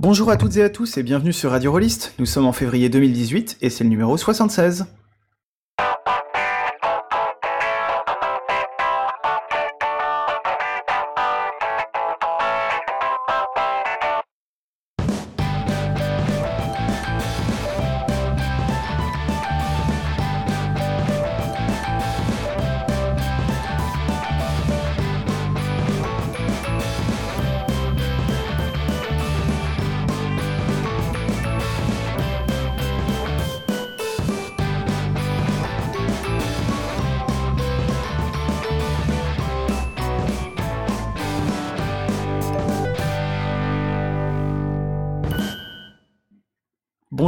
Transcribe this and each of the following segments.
Bonjour à toutes et à tous et bienvenue sur Radio Rollist. Nous sommes en février 2018 et c'est le numéro 76.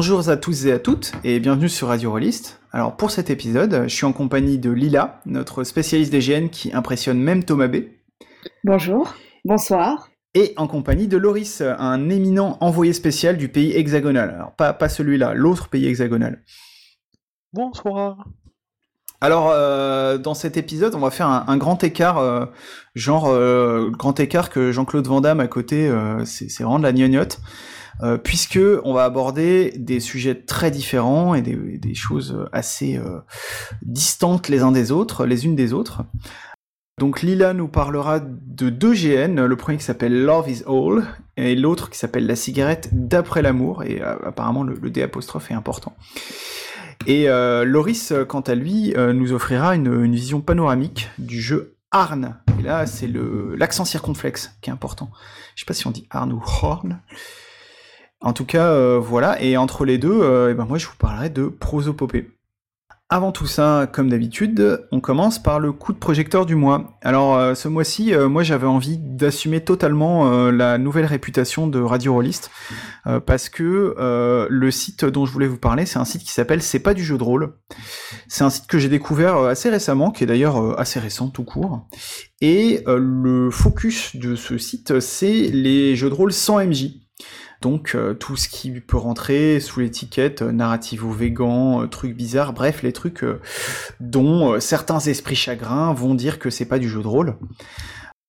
Bonjour à tous et à toutes et bienvenue sur Radio Rollist. Alors pour cet épisode, je suis en compagnie de Lila, notre spécialiste des GN qui impressionne même Thomas B. Bonjour, bonsoir. Et en compagnie de Loris, un éminent envoyé spécial du pays hexagonal. Alors pas, pas celui-là, l'autre pays hexagonal. Bonsoir. Alors, euh, dans cet épisode, on va faire un, grand écart, euh, genre euh, grand écart que Jean-Claude Van Damme à côté, c'est vraiment de la gnognotte. Euh, puisque on va aborder des sujets très différents et des, choses assez euh, distantes les uns des autres, les unes des autres. Donc Lila nous parlera de deux GN, le premier qui s'appelle Love is All et l'autre qui s'appelle La cigarette d'après l'amour, et euh, apparemment le, D apostrophe est important. Et Loris, quant à lui, nous offrira une, vision panoramique du jeu Arn. Et là, c'est l'accent circonflexe qui est important. Je sais pas si on dit Arn ou Horn. En tout cas, euh, voilà, et entre les deux, euh, eh ben moi je vous parlerai de prosopopée. Avant tout ça, comme d'habitude, on commence par le coup de projecteur du mois. Alors euh, ce mois-ci, moi j'avais envie d'assumer totalement la nouvelle réputation de Radio Rollist, parce que le site dont je voulais vous parler, c'est un site qui s'appelle C'est pas du jeu de rôle. C'est un site que j'ai découvert assez récemment, qui est d'ailleurs assez récent tout court. Et le focus de ce site, c'est les jeux de rôle sans MJ. Donc euh, tout ce qui peut rentrer sous l'étiquette euh, narrative ou végan, euh, trucs bizarres, bref, les trucs dont certains esprits chagrins vont dire que c'est pas du jeu de rôle.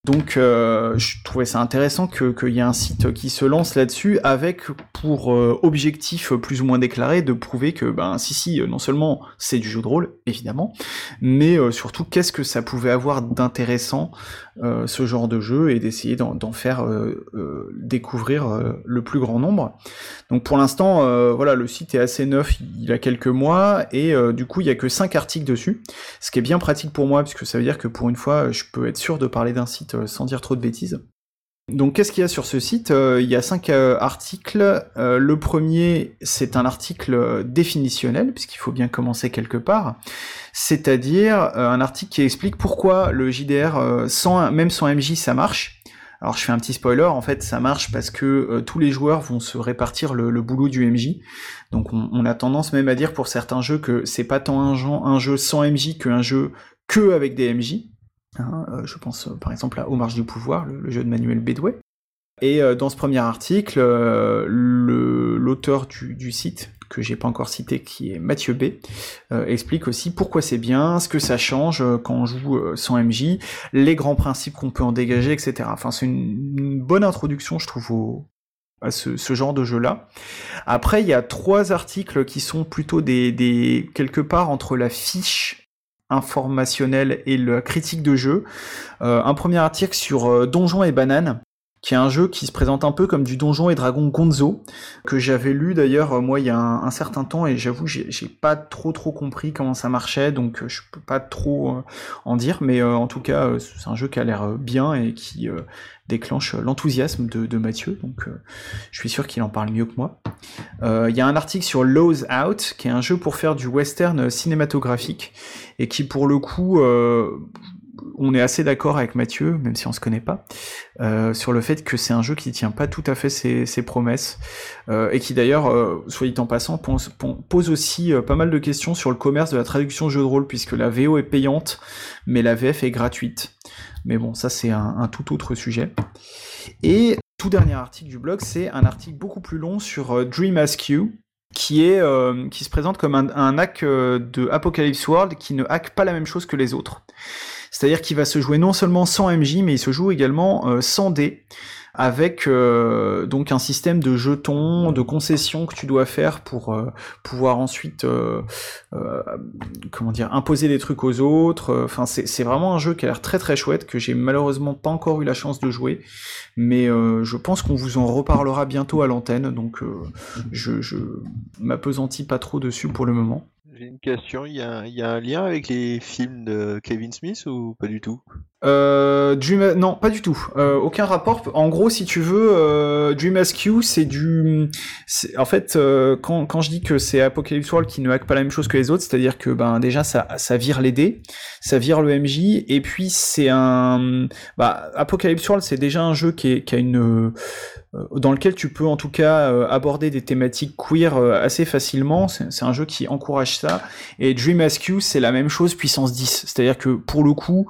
Donc je trouvais ça intéressant qu'il y ait un site qui se lance là-dessus avec pour objectif plus ou moins déclaré de prouver que ben si si non seulement c'est du jeu de rôle évidemment, mais euh, surtout qu'est-ce que ça pouvait avoir d'intéressant ce genre de jeu et d'essayer d'en faire découvrir le plus grand nombre. Donc pour l'instant voilà le site est assez neuf, il a quelques mois et du coup il y a que 5 articles dessus, ce qui est bien pratique pour moi puisque ça veut dire que pour une fois je peux être sûr de parler d'un site euh, sans dire trop de bêtises. Donc qu'est-ce qu'il y a sur ce site? Euh, Il y a cinq euh, articles. le premier, c'est un article définitionnel, puisqu'il faut bien commencer quelque part. C'est-à-dire un article qui explique pourquoi le JDR, sans, même sans MJ, ça marche. Alors je fais un petit spoiler, en fait ça marche parce que tous les joueurs vont se répartir le, boulot du MJ. Donc on, a tendance même à dire pour certains jeux que c'est pas tant un jeu, un jeu sans MJ qu'un jeu que avec des MJ. Hein, euh, je pense euh, par exemple à Au marge du pouvoir, le, jeu de Manuel Bedouet. Et euh, dans ce premier article, l'auteur du, site, que j'ai pas encore cité, qui est Mathieu B, explique aussi pourquoi c'est bien, ce que ça change quand on joue sans MJ, les grands principes qu'on peut en dégager, etc. Enfin, c'est une, bonne introduction, je trouve, à ce, genre de jeu-là. Après, il y a trois articles qui sont plutôt des quelque part entre la fiche informationnel et la critique de jeu. Euh, un premier article sur euh, Donjons et Bananes, qui est un jeu qui se présente un peu comme du Donjon et Dragon Gonzo, que j'avais lu d'ailleurs euh, moi il y a un, certain temps et j'avoue j'ai, pas trop trop compris comment ça marchait donc je peux pas trop en dire mais en tout cas c'est un jeu qui a l'air bien et qui déclenche l'enthousiasme de, de, Mathieu donc je suis sûr qu'il en parle mieux que moi. Il y a un article sur Laws Out qui est un jeu pour faire du western cinématographique et qui pour le coup on est assez d'accord avec Mathieu, même si on se connaît pas, euh, sur le fait que c'est un jeu qui tient pas tout à fait ses, promesses euh, et qui d'ailleurs, euh, soit dit en passant, pose, aussi pas mal de questions sur le commerce de la traduction jeu de rôle puisque la VO est payante, mais la VF est gratuite. Mais bon, ça c'est un, tout autre sujet. Et tout dernier article du blog, c'est un article beaucoup plus long sur Dream Askew, qui qui se présente comme un, un hack de Apocalypse World qui ne hack pas la même chose que les autres. C'est-à-dire qu'il va se jouer non seulement sans MJ, mais il se joue également euh, sans dés. avec euh, donc un système de jetons, de concessions que tu dois faire pour euh, pouvoir ensuite euh, comment dire imposer des trucs aux autres. Enfin, c'est vraiment un jeu qui a l'air très très chouette que j'ai malheureusement pas encore eu la chance de jouer, mais je pense qu'on vous en reparlera bientôt à l'antenne, donc je, je m'apesantis pas trop dessus pour le moment. J'ai une question, il y, a, il un lien avec les films de Kevin Smith ou pas du tout? Euh, Dream... Non, pas du tout. Euh, aucun rapport. En gros, si tu veux, euh, Dream Askew, c'est du... En fait, quand, je dis que c'est Apocalypse World qui ne hack pas la même chose que les autres, c'est-à-dire que ben déjà, ça, ça vire les dés, ça vire le MJ, et puis c'est un... Bah, Apocalypse World, c'est déjà un jeu qui, a une dans lequel tu peux en tout cas euh, aborder des thématiques queer euh, assez facilement. C'est un jeu qui encourage ça. Et Dream Askew, c'est la même chose puissance 10. C'est-à-dire que pour le coup,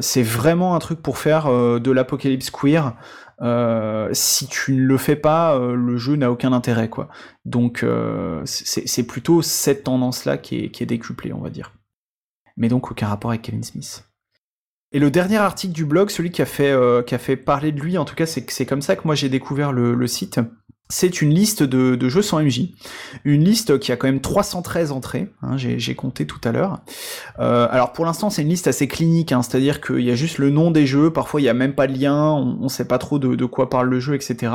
c'est vraiment un truc pour faire de l'apocalypse queer. si tu ne le fais pas, le jeu n'a aucun intérêt, quoi. Donc c'est plutôt cette tendance-là qui est décuplée, on va dire. Mais donc aucun rapport avec Kevin Smith. Et le dernier article du blog, celui qui a fait, euh, qui a fait parler de lui, en tout cas c'est comme ça que moi j'ai découvert le, site, c'est une liste de, jeux sans MJ. Une liste qui a quand même 313 entrées, hein, j'ai compté tout à l'heure. Euh, alors pour l'instant c'est une liste assez clinique, hein, c'est-à-dire qu'il y a juste le nom des jeux, parfois il n'y a même pas de lien, on ne sait pas trop de, de, quoi parle le jeu, etc.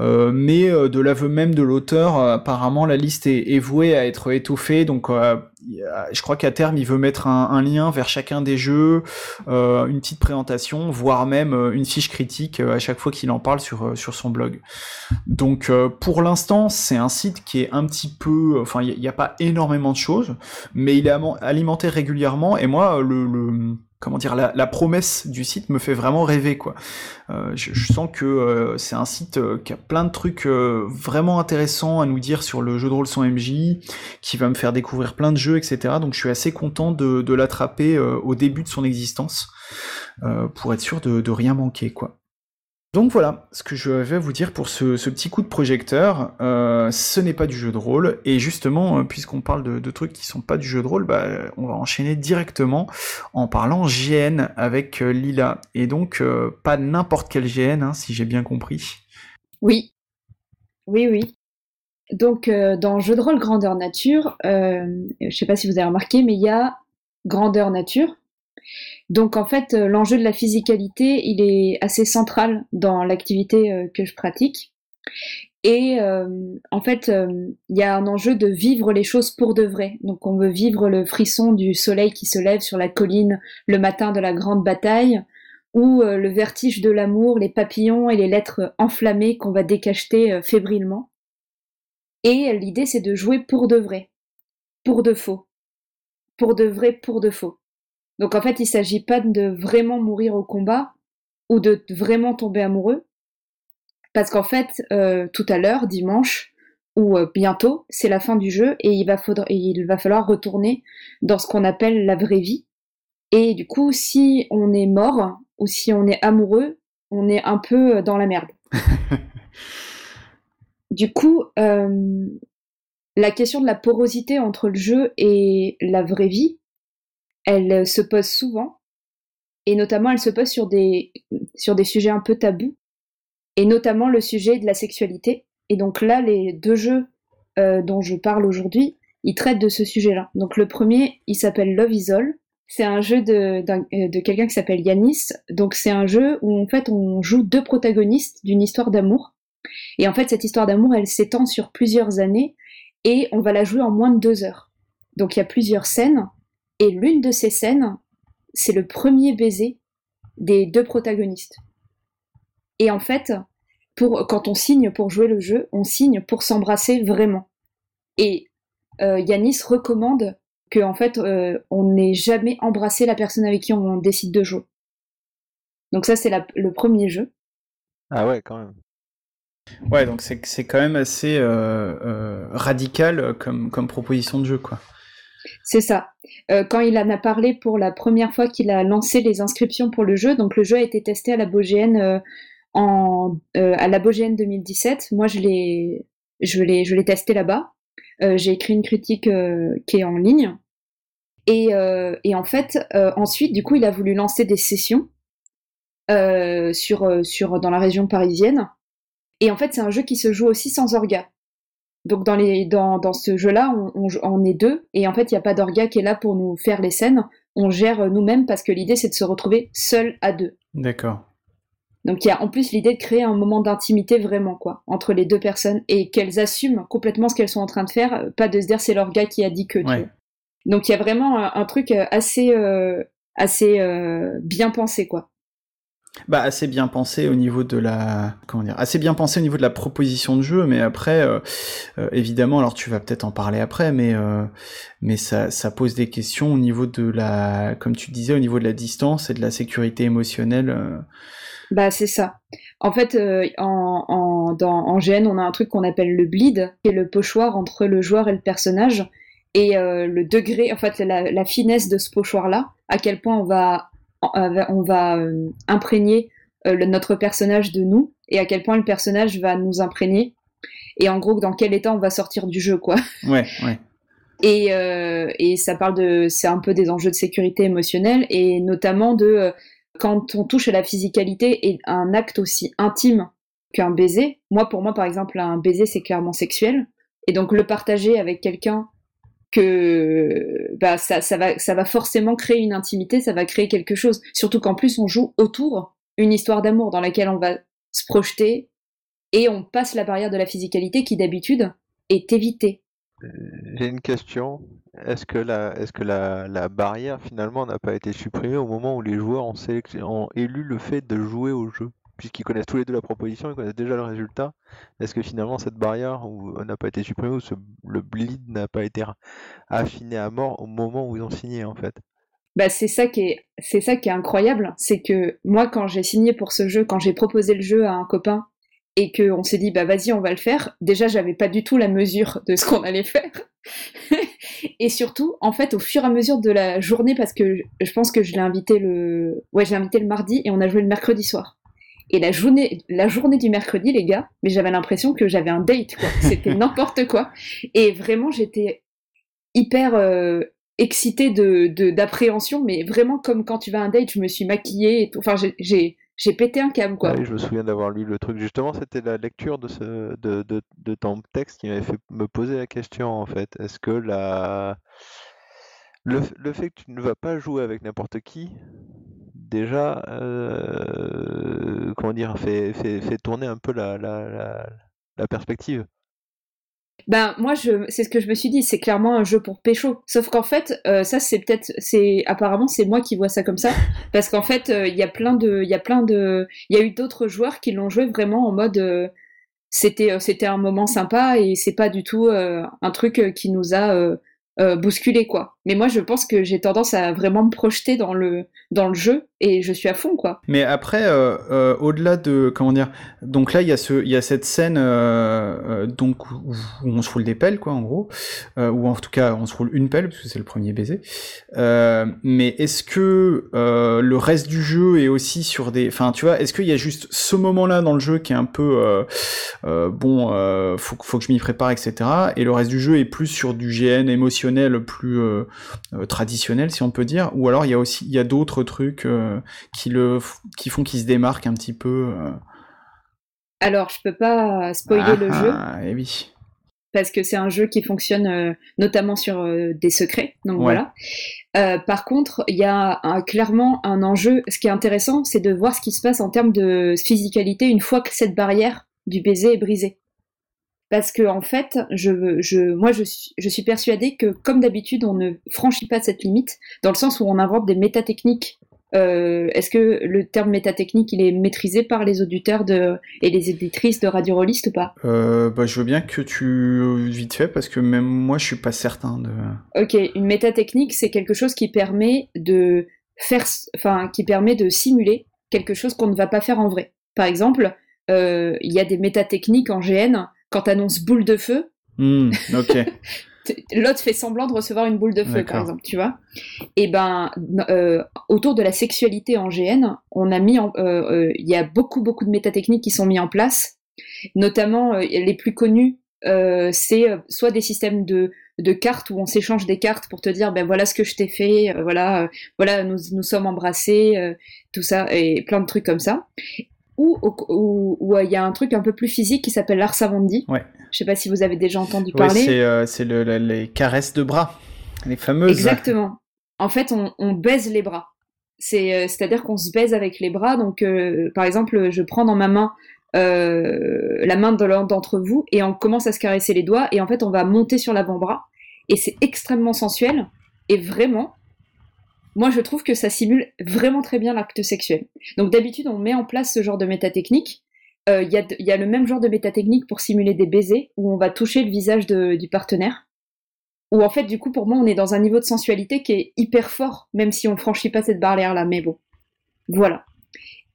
Euh, mais euh, de l'aveu même de l'auteur, euh, apparemment la liste est, vouée à être étoffée. Donc, je crois qu'à terme, il veut mettre un, lien vers chacun des jeux, une petite présentation, voire même une fiche critique à chaque fois qu'il en parle sur son blog. Donc, pour l'instant, c'est un site qui est un petit peu, enfin, il n'y a, pas énormément de choses, mais il est alimenté régulièrement. Et moi, le comment dire, la, promesse du site me fait vraiment rêver, quoi. Euh, je, sens que euh, c'est un site euh, qui a plein de trucs vraiment intéressants à nous dire sur le jeu de rôle sans MJ, qui va me faire découvrir plein de jeux, etc. Donc je suis assez content de, l'attraper au début de son existence, pour être sûr de, de rien manquer, quoi. Donc voilà ce que je vais vous dire pour ce, petit coup de projecteur. Euh, ce n'est pas du jeu de rôle, et justement, euh, puisqu'on parle de, trucs qui sont pas du jeu de rôle, bah, on va enchaîner directement en parlant GN avec euh, Lila. Et donc, pas n'importe quel GN, hein, si j'ai bien compris. Oui, oui, oui. Donc, dans jeu de rôle grandeur nature, je sais pas si vous avez remarqué, mais il y a grandeur nature, donc en fait, euh, l'enjeu de la physicalité, il est assez central dans l'activité euh, que je pratique. Et euh, en fait, il y a un enjeu de vivre les choses pour de vrai. Donc on veut vivre le frisson du soleil qui se lève sur la colline le matin de la grande bataille, ou le vertige de l'amour, les papillons et les lettres enflammées qu'on va décacheter fébrilement. Et l'idée, c'est de jouer pour de vrai, pour de faux, pour de vrai, pour de faux. Donc en fait, il s'agit pas de vraiment mourir au combat ou de vraiment tomber amoureux, parce qu'en fait, euh, tout à l'heure, dimanche ou euh, bientôt, c'est la fin du jeu et il va, il va falloir retourner dans ce qu'on appelle la vraie vie. Et du coup, si on est mort ou si on est amoureux, on est un peu dans la merde. du coup, euh, la question de la porosité entre le jeu et la vraie vie, elle euh, se pose souvent, et notamment elle se pose sur des, sur des sujets un peu tabous, et notamment le sujet de la sexualité. Et donc là, les deux jeux euh, dont je parle aujourd'hui, ils traitent de ce sujet-là. Donc le premier, il s'appelle Love is All. C'est un jeu de, euh, de quelqu'un qui s'appelle Yanis. Donc c'est un jeu où en fait on joue deux protagonistes d'une histoire d'amour. Et en fait cette histoire d'amour, elle s'étend sur plusieurs années et on va la jouer en moins de deux heures. Donc il y a plusieurs scènes et l'une de ces scènes, c'est le premier baiser des deux protagonistes. Et en fait, pour, quand on signe pour jouer le jeu, on signe pour s'embrasser vraiment. Et euh, Yanis recommande que en fait, euh, on n'ait jamais embrassé la personne avec qui on décide de jouer. Donc ça, c'est le premier jeu. Ah ouais, quand même. Ouais, donc c'est quand même assez euh, radical comme, comme proposition de jeu, quoi. C'est ça. Euh, quand il en a parlé pour la première fois qu'il a lancé les inscriptions pour le jeu, donc le jeu a été testé à la BOGN euh, en, euh, à la BOGN 2017. Moi, je l'ai, testé là-bas. j'ai écrit une critique qui est en ligne. Et, en fait, ensuite, du coup, il a voulu lancer des sessions. dans la région parisienne. Et en fait, c'est un jeu qui se joue aussi sans orga. Donc dans, les, dans, dans ce jeu-là, on, on, est deux, et en fait, il n'y a pas d'orga qui est là pour nous faire les scènes. On gère nous-mêmes parce que l'idée, c'est de se retrouver seul à deux. D'accord. Donc il y a en plus l'idée de créer un moment d'intimité vraiment quoi entre les deux personnes et qu'elles assument complètement ce qu'elles sont en train de faire, pas de se dire c'est leur gars qui a dit que. Donc il y a vraiment un, truc assez euh, assez euh, bien pensé quoi. Bah assez bien pensé au niveau de la comment dire assez bien pensé au niveau de la proposition de jeu mais après euh, évidemment alors tu vas peut-être en parler après mais mais ça, ça pose des questions au niveau de la comme tu disais au niveau de la distance et de la sécurité émotionnelle bah, c'est ça. En fait, euh, en, en, dans, GN, on a un truc qu'on appelle le bleed, qui est le pochoir entre le joueur et le personnage. Et euh, le degré, en fait, la, la finesse de ce pochoir-là, à quel point on va, on va euh, imprégner notre personnage de nous, et à quel point le personnage va nous imprégner. Et en gros, dans quel état on va sortir du jeu, quoi. Ouais, ouais. Et, et ça parle de, c'est un peu des enjeux de sécurité émotionnelle et notamment de quand on touche à la physicalité et un acte aussi intime qu'un baiser, moi pour moi par exemple un baiser c'est clairement sexuel, et donc le partager avec quelqu'un que bah, ça, va, ça va forcément créer une intimité, ça va créer quelque chose. Surtout qu'en plus on joue autour une histoire d'amour dans laquelle on va se projeter et on passe la barrière de la physicalité qui d'habitude est évitée. Euh, j'ai une question. Est-ce que la, barrière finalement n'a pas été supprimée au moment où les joueurs ont élu le fait de jouer au jeu? Puisqu'ils connaissent tous les deux la proposition, ils connaissent déjà le résultat. Est-ce que finalement cette barrière euh, n'a pas été supprimée ou le bleed n'a pas été affiné à mort au moment où ils ont signé en fait? Bah, c'est ça qui est, incroyable. C'est que moi, quand j'ai signé pour ce jeu, quand j'ai proposé le jeu à un copain et qu'on s'est dit bah vas-y on va le faire. Déjà j'avais pas du tout la mesure de ce qu'on allait faire. et surtout en fait au fur et à mesure de la journée parce que je pense que je l'ai invité le ouais j'ai invité le mardi et on a joué le mercredi soir. Et la journée la journée du mercredi les gars, mais j'avais l'impression que j'avais un date quoi. C'était n'importe quoi et vraiment j'étais hyper euh, excitée de d'appréhension mais vraiment comme quand tu vas à un date, je me suis maquillée et tout. Enfin j'ai j'ai pété un câble quoi. oui, je me souviens d'avoir lu le truc. Justement, c'était la lecture de, ce, de, de, de ton texte qui m'avait fait me poser la question en fait. Est-ce que la... le, le, fait que tu ne vas pas jouer avec n'importe qui, déjà, euh, comment dire, fait, fait, fait, tourner un peu la, la, la, la perspective. Ben moi je c'est ce que je me suis dit c'est clairement un jeu pour pécho. Sauf qu'en fait euh, ça c'est peut-être c'est apparemment c'est moi qui vois ça comme ça. Parce qu'en fait euh, il y a plein de il y a plein de il y a eu d'autres joueurs qui l'ont joué vraiment en mode euh, c'était c'était un moment sympa et c'est pas du tout un truc qui nous a bousculer quoi. Mais moi je pense que j'ai tendance à vraiment me projeter dans le dans le jeu et je suis à fond quoi. Mais après euh, euh, au-delà de comment dire donc là il y a y a cette scène donc où, on se roule des pelles quoi en gros ou en tout cas on se roule une pelle parce que c'est le premier baiser. mais est-ce que le reste du jeu est aussi sur des enfin tu vois est-ce qu'il y a juste ce moment là dans le jeu qui est un peu bon faut faut que je m'y prépare etc et le reste du jeu est plus sur du GN émotionnel plus euh, euh, traditionnel, si on peut dire, ou alors il y a aussi il y a d'autres trucs euh, qui le qui font qu'il se démarque un petit peu. Alors, je peux pas spoiler le jeu. Ah, eh oui. Parce que c'est un jeu qui fonctionne notamment sur des secrets, donc voilà. par contre, il y a clairement un enjeu. Ce qui est intéressant, c'est de voir ce qui se passe en termes de physicalité une fois que cette barrière du baiser est brisée parce que en fait, je, je, moi, je suis, je suis persuadée que, comme d'habitude, on ne franchit pas cette limite, dans le sens où on invente des métatechniques. Euh, Est-ce que le terme métatechnique, il est maîtrisé par les auditeurs de, et les éditrices de Radio Rollist ou pas? Euh, bah, Je veux bien que tu vite fait, parce que même moi, je suis pas certain de. Ok, une métatechnique, c'est quelque chose qui permet de faire, enfin, qui permet de simuler quelque chose qu'on ne va pas faire en vrai. Par exemple, euh, il y a des métatechniques en GN quand t'annonces boule de feu, hmm, ok. l'autre fait semblant de recevoir une boule de feu, par exemple, tu vois. Et ben, euh, autour de la sexualité en GN, on a mis, euh, euh, il y a beaucoup beaucoup de métatechniques qui sont mis en place, notamment les plus connues euh, c'est soit des systèmes de, de cartes où on s'échange des cartes pour te dire ben voilà ce que je t'ai fait, voilà voilà nous nous sommes embrassés, tout ça et plein de trucs comme ça. Ou où il y a un truc un peu plus physique qui s'appelle l'Arsavandi. Ouais. Je sais pas si vous avez déjà entendu Ouais, parler. c'est euh, c'est le- le- les caresses de bras, les fameuses. Exactement. En fait, on, on baise les bras. C'est, euh, c'est-à-dire qu'on se baise avec les bras. Donc, euh, par exemple, je prends dans ma main euh, la main de l'un d'entre vous et on commence à se caresser les doigts et en fait, on va monter sur l'avant-bras et c'est extrêmement sensuel et vraiment, moi, je trouve que ça simule vraiment très bien l'acte sexuel. Donc, d'habitude, on met en place ce genre de métatechnique. Euh, Il y, a le même genre de métatechnique pour simuler des baisers où on va toucher le visage du partenaire où en fait, du coup, pour moi, on est dans un niveau de sensualité qui est hyper fort, même si on franchit pas cette barrière-là, mais bon. Voilà.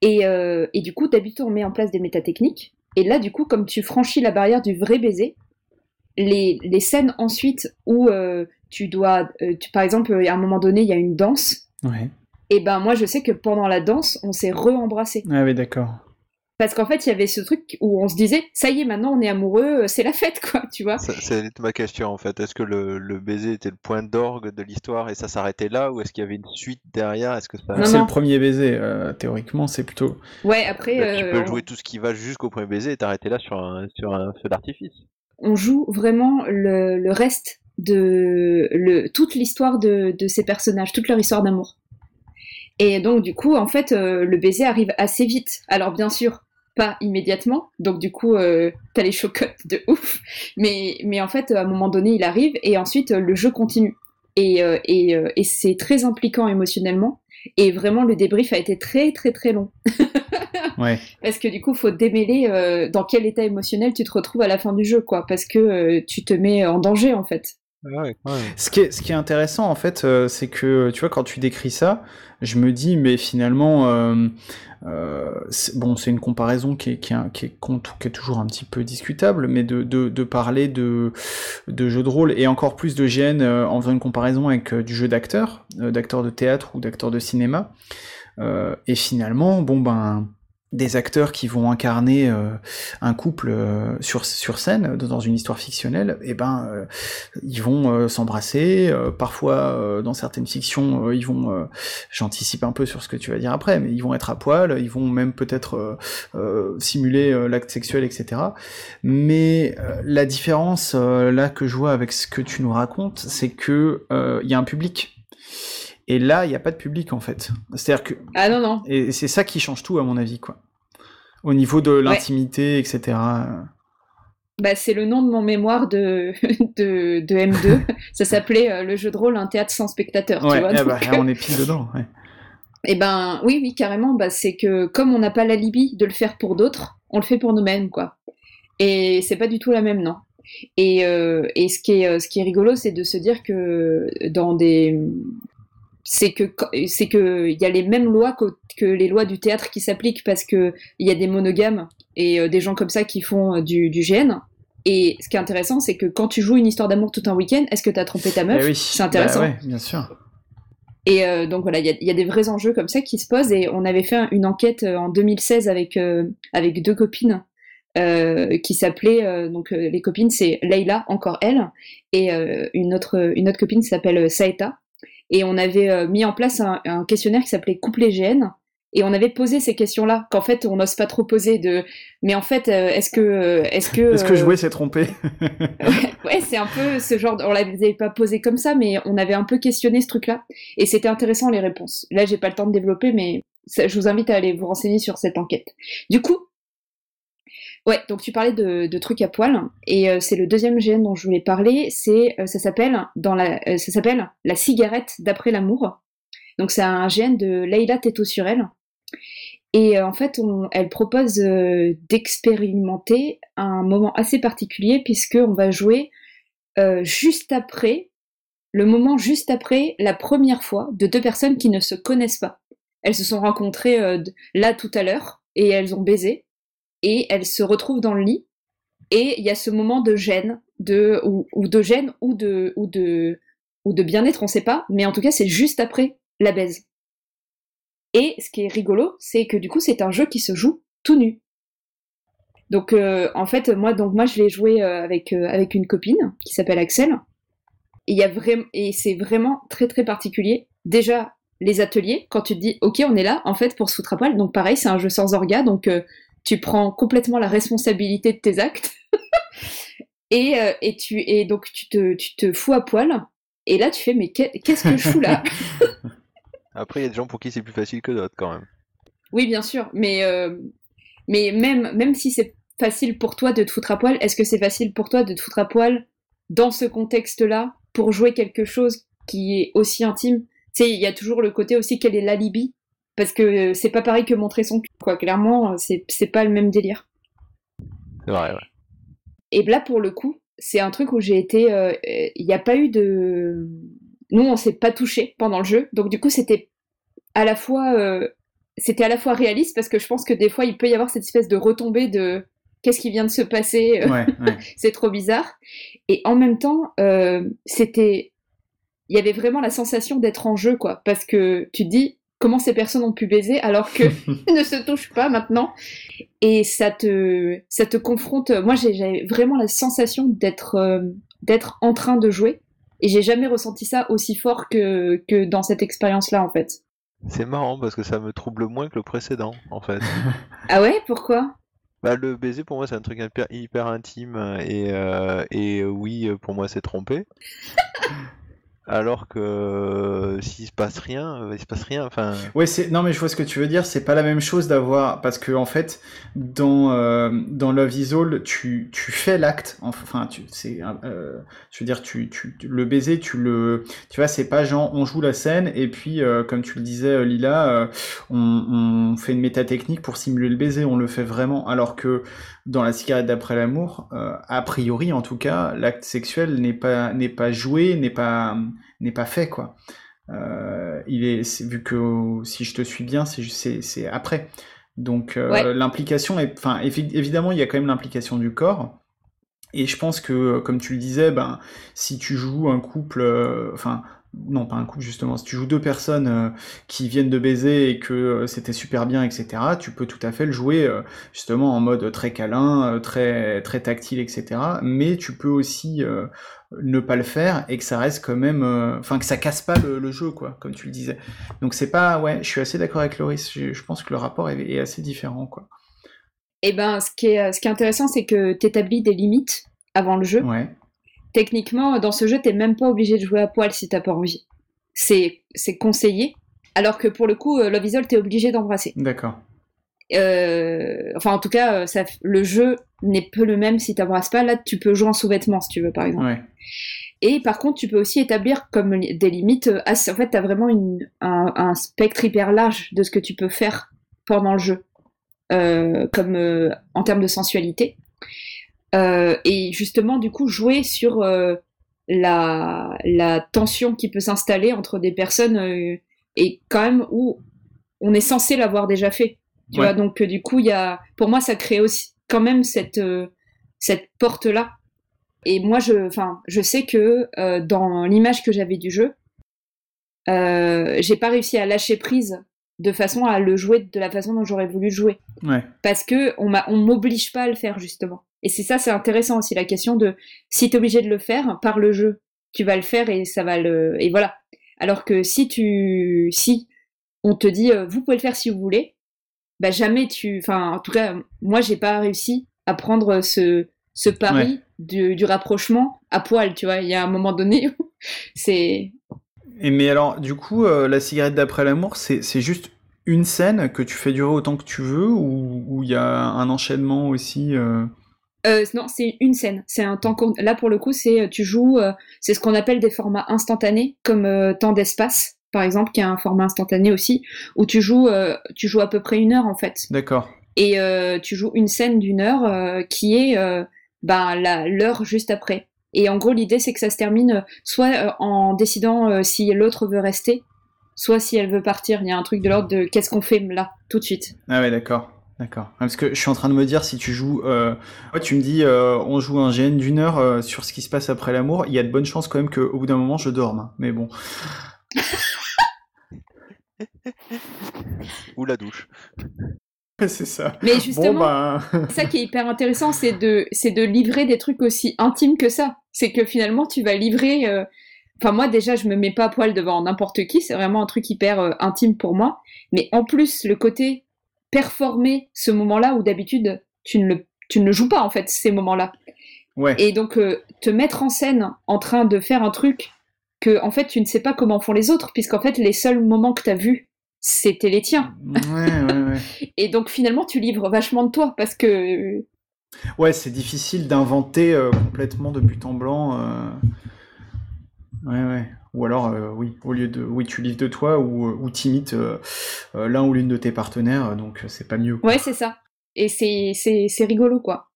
Et, euh, du coup, d'habitude, on met en place des métatechniques. Et là, du coup, comme tu franchis la barrière du vrai baiser, les, les scènes ensuite où euh, tu dois, euh, tu- par exemple, à un moment donné, il y a une danse, Ouais. et ben moi, je sais que pendant la danse, on s'est re-embrassé. Ah oui, d'accord. Parce qu'en fait, il y avait ce truc où on se disait, ça y est, maintenant, on est amoureux, c'est la fête, quoi, tu vois. Ça- C'est ma question en fait. Est-ce que le, le baiser était le point d'orgue de l'histoire et ça s'arrêtait là ou est-ce qu'il y avait une suite derrière? Est-ce que ça... Non, C'est le premier baiser, euh, théoriquement, c'est plutôt. Ouais, après, Bah, tu euh, peux on- jouer tout ce qui va jusqu'au premier baiser et t'arrêter là sur un, sur un feu d'artifice. on joue vraiment le, le reste de le, toute l'histoire de, de ces personnages, toute leur histoire d'amour. Et donc du coup, en fait, euh, le baiser arrive assez vite. Alors bien sûr, pas immédiatement. Donc du coup, euh, t'as les chocottes de ouf. Mais, mais en fait, à un moment donné, il arrive et ensuite euh, le jeu continue. Et, euh, et, et c'est très impliquant émotionnellement. Et vraiment, le débrief a été très très très long. Ouais. Parce que du coup, faut démêler euh, dans quel état émotionnel tu te retrouves à la fin du jeu, quoi. Parce que euh, tu te mets en danger, en fait. Ouais. Ce qui est, intéressant, en fait, euh, c'est que, tu vois, quand tu décris ça, je me dis, mais finalement, euh, euh, bon, c'est une comparaison qui est, qui, est, qui, est, toujours un petit peu discutable, mais de, de, parler de, de jeux de rôle et encore plus de GN en faisant une comparaison avec du jeu d'acteur, d'acteur de théâtre ou d'acteur de cinéma. Et finalement, bon, ben des acteurs qui vont incarner euh, un couple euh, sur, sur scène dans une histoire fictionnelle, et ben euh, ils vont euh, s'embrasser. euh, parfois, dans certaines fictions, ils vont, j'anticipe un peu sur ce que tu vas dire après, mais ils vont être à poil, ils vont même peut-être simuler l'acte sexuel, etc. Mais la différence là que je vois avec ce que tu nous racontes, c'est que il y a un public. Et là, il n'y a pas de public en fait. C'est-à-dire que Ah non, non. et c'est ça qui change tout, à mon avis, quoi. Au niveau de l'intimité, etc. Bah, c'est le nom de mon mémoire de, de, de M2. Ça s'appelait euh, le jeu de rôle Un théâtre sans spectateur. tu Ouais, vois, eh donc, bah, on est pile dedans. Ouais. Eh ben, oui, oui, carrément. Bah, c'est que comme on n'a pas l'alibi de le faire pour d'autres, on le fait pour nous-mêmes, quoi. Et c'est pas du tout la même, non. Et, euh, et ce, qui est, euh, ce qui est rigolo, c'est de se dire que dans des. C'est que c'est que il y a les mêmes lois que, que les lois du théâtre qui s'appliquent parce que il y a des monogames et euh, des gens comme ça qui font euh, du, du GN. Et ce qui est intéressant, c'est que quand tu joues une histoire d'amour tout un week-end, est-ce que tu as trompé ta meuf? Eh oui, C'est intéressant. Bah ouais, bien sûr. Et euh, donc voilà, il y a, il y a des vrais enjeux comme ça qui se posent. Et on avait fait un- une enquête en 2016 avec, euh, avec deux copines euh, qui s'appelaient, euh, donc les copines, c'est Leila, encore elle, et une, autre, une autre copine s'appelle Saeta. Et on avait euh, mis en place un, un questionnaire qui s'appelait Couple GN. Et on avait posé ces questions-là, qu'en fait on n'ose pas trop poser de. Mais en fait, euh, est-ce que. euh, Est-ce que, Est-ce que euh, jouer s'est trompé? Ouais, ouais, c'est un peu ce genre. de- On l'avait pas posé comme ça, mais on avait un peu questionné ce truc-là, et c'était intéressant les réponses. Là, j'ai pas le temps de développer, mais ça- je vous invite à aller vous renseigner sur cette enquête. Du coup, ouais, donc tu parlais de, trucs à poil, et euh, c'est le deuxième GN dont je voulais parler. C'est, euh, ça s'appelle la, euh, la cigarette d'après l'amour. Donc c'est un GN de Leila Teto sur elle. Et en fait, elle propose d'expérimenter un moment assez particulier puisque on va jouer juste après, le moment juste après la première fois de deux personnes qui ne se connaissent pas. Elles se sont rencontrées là tout à l'heure et elles ont baisé et elles se retrouvent dans le lit et il y a ce moment de gêne, de ou, de gêne ou de ou de ou de bien-être, on sait pas, mais en tout cas c'est juste après la baise. Et ce qui est rigolo, c'est que du coup c'est un jeu qui se joue tout nu. Donc en fait, moi, donc moi, je l'ai joué avec avec une copine qui s'appelle Axel. Et il y a vraiment et c'est vraiment très très particulier. Déjà, les ateliers, quand tu te dis, ok, on est là, en fait, pour se foutre à poil. Donc pareil, c'est un jeu sans orga, donc tu prends complètement la responsabilité de tes actes. et, et, tu, et donc tu te, tu te fous à poil. Et là, tu fais, mais qu'est-ce que je fous là? Après, il y a des gens pour qui c'est plus facile que d'autres quand même. Oui, bien sûr, mais, euh, mais même, même si c'est facile pour toi de te foutre à poil, est-ce que c'est facile pour toi de te foutre à poil dans ce contexte-là pour jouer quelque chose qui est aussi intime? Tu sais, il y a toujours le côté aussi quel est l'alibi? Parce que euh, c'est pas pareil que montrer son cul, quoi. Clairement, c'est pas le même délire. C'est vrai, ouais. Et là, pour le coup, c'est un truc où j'ai été. Euh, il n'y a pas eu de. Nous, on s'est pas touché pendant le jeu, donc du coup, c'était à la fois. Euh, c'était à la fois réaliste parce que je pense que des fois, il peut y avoir cette espèce de retombée de qu'est-ce qui vient de se passer, c'est trop bizarre. Et en même temps, euh, c'était. Il y avait vraiment la sensation d'être en jeu, quoi, parce que tu te dis, comment ces personnes ont pu baiser alors qu'ils ne se touchent pas maintenant. Et ça te, ça te confronte. Moi, j'avais vraiment la sensation d'être euh, d'être en train de jouer. Et j'ai jamais ressenti ça aussi fort que, que dans cette expérience-là, en fait. C'est marrant parce que ça me trouble moins que le précédent, en fait. ah ouais? Pourquoi? Bah, le baiser pour moi c'est un truc hyper, hyper intime et, euh, et oui pour moi c'est tromper. alors que euh, s'il se passe rien, euh, il se passe rien. Enfin. Ouais, c'est non mais je vois ce que tu veux dire. C'est pas la même chose d'avoir parce que en fait dans euh, dans Love Is All, tu tu fais l'acte. Enfin, tu c'est euh, je veux dire tu tu le baiser, tu le tu vois c'est pas genre on joue la scène et puis comme tu le disais Lila, on, on fait une métatechnique pour simuler le baiser. On le fait vraiment alors que dans la cigarette d'après l'amour, a priori en tout cas, l'acte sexuel n'est pas n'est pas joué, n'est pas n'est pas fait quoi. Euh, il est, vu que si je te suis bien, c'est c'est après. Donc euh, l'implication est, enfin évidemment il y a quand même l'implication du corps. Et je pense que, comme tu le disais, ben, si tu joues un couple, enfin, non pas un couple justement, si tu joues deux personnes euh, qui viennent de baiser et que euh, c'était super bien, etc., tu peux tout à fait le jouer euh, justement en mode très câlin, très très tactile, etc. Mais tu peux aussi ne pas le faire et que ça reste quand même, enfin que ça casse pas le, jeu, quoi, comme tu le disais. Donc c'est pas, ouais, je suis assez d'accord avec Loris. Je, pense que le rapport est, assez différent, quoi. Et eh ben, ce qui est, ce qui est intéressant, c'est que tu établis des limites avant le jeu. Ouais techniquement, dans ce jeu, t'es même pas obligé de jouer à poil si t'as pas envie. C'est, c'est conseillé. Alors que pour le coup, euh, Love Is t'es obligé d'embrasser. D'accord. Euh, enfin, en tout cas, euh, ça, le jeu n'est peu le même si t'embrasses pas. Là, tu peux jouer en sous-vêtements si tu veux, par exemple. Et par contre, tu peux aussi établir comme des limites. Assez, en fait, t'as vraiment une, un, spectre hyper large de ce que tu peux faire pendant le jeu, comme en termes de sensualité. Euh, et justement, du coup, jouer sur euh, la, la, tension qui peut s'installer entre des personnes euh, et quand même où on est censé l'avoir déjà fait. Tu vois, donc du coup, il y a, pour moi, ça crée aussi quand même cette, cette porte-là. Et moi, je, je sais que dans l'image que j'avais du jeu, j'ai pas réussi à lâcher prise de façon à le jouer de la façon dont j'aurais voulu jouer. Ouais. Parce que on m'oblige pas à le faire justement. Et c'est ça, c'est intéressant aussi la question de si tu es obligé de le faire par le jeu, tu vas le faire et ça va le et voilà. Alors que si tu si on te dit euh, vous pouvez le faire si vous voulez, bah jamais tu enfin en tout cas moi j'ai pas réussi à prendre ce ce pari du, du, rapprochement à poil, tu vois, il y a un moment donné c'est et mais alors, du coup, euh, la cigarette d'après l'amour, c'est juste une scène que tu fais durer autant que tu veux ou il y a un enchaînement aussi euh? Euh, non, c'est une scène. C'est un temps Là, pour le coup, c'est tu joues. c'est ce qu'on appelle des formats instantanés, comme temps d'espace, par exemple, qui est un format instantané aussi, où tu joues, tu joues à peu près une heure en fait. D'accord. Et tu joues une scène d'une heure qui est ben, l'heure juste après. Et en gros, l'idée, c'est que ça se termine euh, soit euh, en décidant euh, si l'autre veut rester, soit si elle veut partir. Il y a un truc de l'ordre de qu'est-ce qu'on fait là, tout de suite. Ah ouais, d'accord. D'accord. Parce que je suis en train de me dire, si tu joues... Tu me dis, on joue un GN d'une heure sur ce qui se passe après l'amour, il y a de bonnes chances quand même qu'au bout d'un moment, je dorme. Hein. Mais bon. Ou la douche. c'est ça. Mais justement, bah... ça qui est hyper intéressant, c'est de, c'est de livrer des trucs aussi intimes que ça. C'est que finalement, tu vas livrer. Euh, enfin, moi, déjà, je me mets pas à poil devant n'importe qui. C'est vraiment un truc hyper euh, intime pour moi. Mais en plus, le côté performer ce moment-là où d'habitude, tu ne le, tu ne le joues pas, en fait, ces moments-là. Ouais. Et donc, euh, te mettre en scène en train de faire un truc que, en fait, tu ne sais pas comment font les autres, puisqu'en fait, les seuls moments que tu as vus c'était les tiens. et donc finalement, tu livres vachement de toi parce que. Ouais, c'est difficile d'inventer euh, complètement de but en blanc. Euh. Ouais, ouais. Ou alors, euh, oui, au lieu de, oui, tu livres de toi ou, ou t'imites l'un ou l'une de tes partenaires, donc c'est pas mieux. Ouais, c'est ça. Et c'est rigolo, quoi.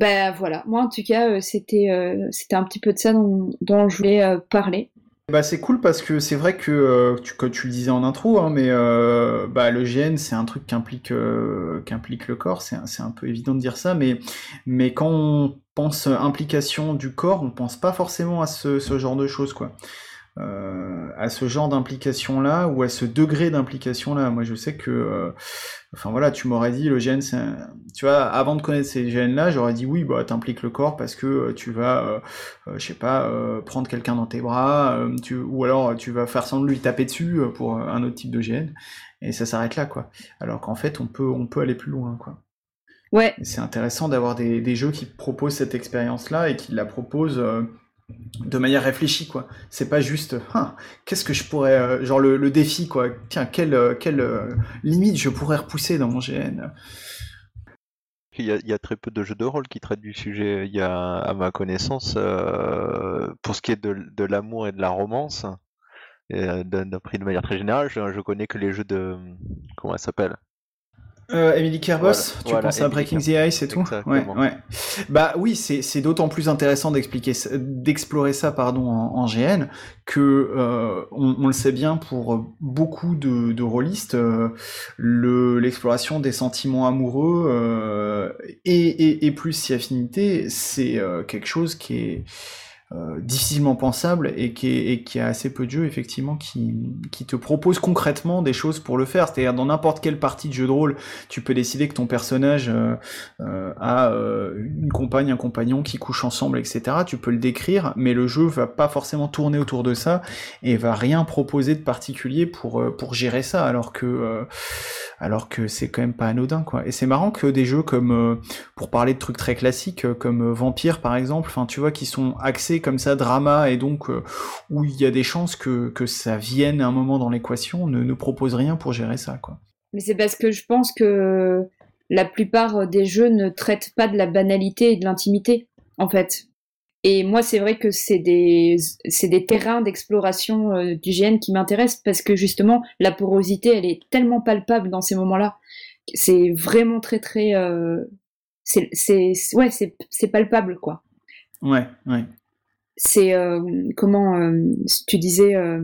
Ben voilà, moi en tout cas, c'était c'était un petit peu de ça dont, je voulais parler. Bah, c'est cool parce que c'est vrai que, euh, tu, comme tu le disais en intro, hein, mais euh, bah, le GN, c'est un truc qui implique, euh, le corps, c'est un, peu évident de dire ça, mais, quand on pense implication du corps, on pense pas forcément à ce, ce genre de choses, quoi. Euh, à ce genre d'implication-là ou à ce degré d'implication-là. Moi, je sais que, euh, enfin voilà, tu m'aurais dit le gène, c'est, tu vois, avant de connaître ces gènes-là, j'aurais dit oui, bah t'impliques le corps parce que euh, tu vas, je sais pas, prendre quelqu'un dans tes bras, tu, ou alors tu vas faire semblant de lui taper dessus pour un autre type de gène, et ça s'arrête là, quoi. Alors qu'en fait, on peut, on peut aller plus loin, quoi. Ouais. C'est intéressant d'avoir des, des, jeux qui proposent cette expérience-là et qui la proposent de manière réfléchie quoi c'est pas juste hein, qu'est-ce que je pourrais euh, genre le, défi quoi tiens quelle euh, quelle euh, limite je pourrais repousser dans mon GN il y, a, très peu de jeux de rôle qui traitent du sujet. À ma connaissance, pour ce qui est de, l'amour et de la romance, d'après de manière très générale, je, connais que les jeux de. Comment elle s'appelle? Euh, Emily Kerbos, tu penses à Breaking the Ice et tout ouais, ouais. Bah oui, c'est d'autant plus intéressant d'expliquer, d'explorer ça, pardon, en, GN que euh, on, le sait bien pour beaucoup de, de rôlistes, euh, l'exploration des sentiments amoureux euh, et, et, et, plus si affinité, c'est euh, quelque chose qui est euh, difficilement pensable et qui, est, qui a assez peu de jeux effectivement qui, qui te propose concrètement des choses pour le faire. C'est-à-dire dans n'importe quelle partie de jeu de rôle, tu peux décider que ton personnage euh, euh, a une compagne, un compagnon qui couchent ensemble, etc. Tu peux le décrire, mais le jeu va pas forcément tourner autour de ça et va rien proposer de particulier pour pour gérer ça, alors que alors que c'est quand même pas anodin quoi. Et c'est marrant que des jeux comme pour parler de trucs très classiques comme Vampire par exemple, enfin tu vois qui sont axés comme ça, drama, et donc euh, où il y a des chances que, que ça vienne à un moment dans l'équation, ne, ne propose rien pour gérer ça. Quoi. Mais c'est parce que je pense que la plupart des jeux ne traitent pas de la banalité et de l'intimité, en fait. Et moi, c'est vrai que c'est des, c'est des terrains d'exploration euh, du GN qui m'intéressent parce que justement, la porosité, elle est tellement palpable dans ces moments-là. C'est vraiment très, très. Euh, c'est, c'est, ouais, c'est, c'est palpable, quoi. Ouais, ouais c'est euh, comment euh, tu disais euh,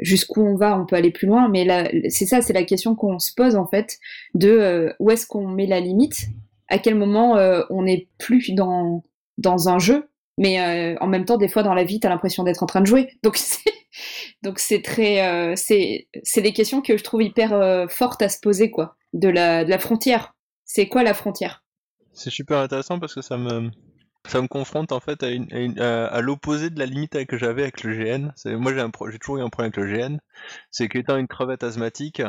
jusqu'où on va, on peut aller plus loin, mais c'est ça, c'est la question qu'on se pose en fait, de où est-ce qu'on met la limite, à quel moment on n'est plus dans, dans un jeu, mais en même temps, des fois dans la vie, tu as l'impression d'être en train de jouer. Donc c'est, donc c'est très, c'est, c'est des questions que je trouve hyper fortes à se poser, quoi, de la, de la frontière. C'est quoi la frontière? C'est super intéressant parce que ça me, ça me confronte en fait à, à, l'opposé de la limite que j'avais avec le GN. Moi j'ai toujours eu un problème avec le GN, c'est qu'étant une crevette asthmatique,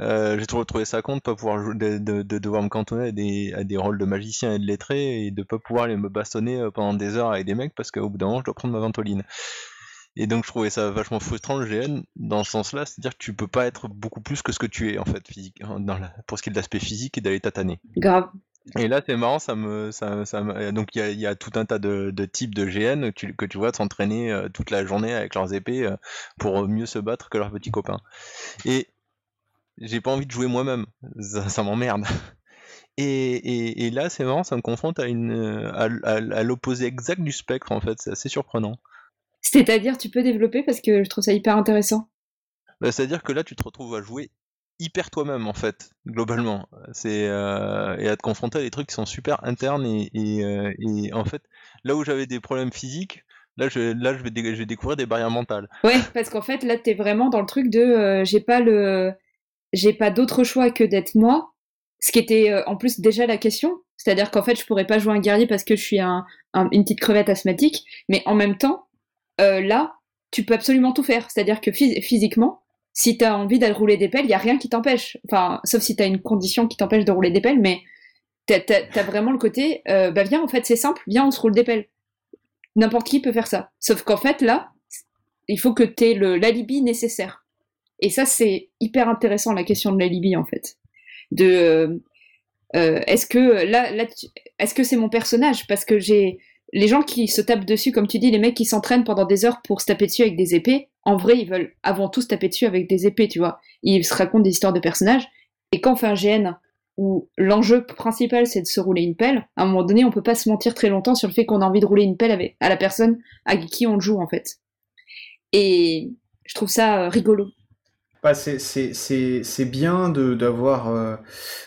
euh, j'ai toujours trouvé ça con de pas pouvoir de, de, de, devoir me cantonner à des, à des rôles de magicien et de lettré et de pas pouvoir aller me bastonner euh, pendant des heures avec des mecs parce qu'au bout d'un moment je dois prendre ma ventoline. Et donc je trouvais ça vachement frustrant le GN dans ce sens-là, c'est-à-dire que tu peux pas être beaucoup plus que ce que tu es en fait physique, dans la, pour ce qui est de l'aspect physique et d'aller tataner. Grave. Et là, c'est marrant, ça me, ça, ça donc il y a, tout un tas de, types de GN que tu, vois s'entraîner euh, toute la journée avec leurs épées pour mieux se battre que leurs petits copains. Et j'ai pas envie de jouer moi-même, ça, m'emmerde. Et, et, là, c'est marrant, ça me confronte à une, à, l'opposé exact du spectre en fait, c'est assez surprenant. C'est-à-dire, tu peux développer parce que je trouve ça hyper intéressant. Bah, c'est-à-dire que là, tu te retrouves à jouer hyper toi-même en fait globalement c'est euh, et à te confronter à des trucs qui sont super internes et, et, euh, et en fait là où j'avais des problèmes physiques là je là je vais, je vais découvrir des barrières mentales ouais parce qu'en fait là t'es vraiment dans le truc de euh, j'ai pas le j'ai pas d'autre choix que d'être moi, ce qui était euh, en plus déjà la question, c'est-à-dire qu'en fait je pourrais pas jouer un guerrier parce que je suis un, une petite crevette asthmatique, mais en même temps, euh, là, tu peux absolument tout faire, c'est-à-dire que physiquement, si tu as envie d'aller rouler des pelles, il y a rien qui t'empêche, enfin, sauf si tu as une condition qui t'empêche de rouler des pelles, mais t'as as, vraiment le côté, euh, bah viens, en fait c'est simple, viens, on se roule des pelles. N'importe qui peut faire ça. Sauf qu'en fait, là, il faut que tu aies l'alibi nécessaire. Et ça, c'est hyper intéressant, la question de l'alibi, en fait. De. Euh, euh, est-ce que là, là est-ce que c'est mon personnage? Parce que j'ai les gens qui se tapent dessus, comme tu dis, les mecs qui s'entraînent pendant des heures pour se taper dessus avec des épées. En vrai, ils veulent avant tout se taper dessus avec des épées, tu vois. Ils se racontent des histoires de personnages. Et quand on fait un GN où l'enjeu principal c'est de se rouler une pelle, à un moment donné, on peut pas se mentir très longtemps sur le fait qu'on a envie de rouler une pelle à la personne à qui on joue en fait. Et je trouve ça euh, rigolo. Bah, c'est bien d'avoir euh,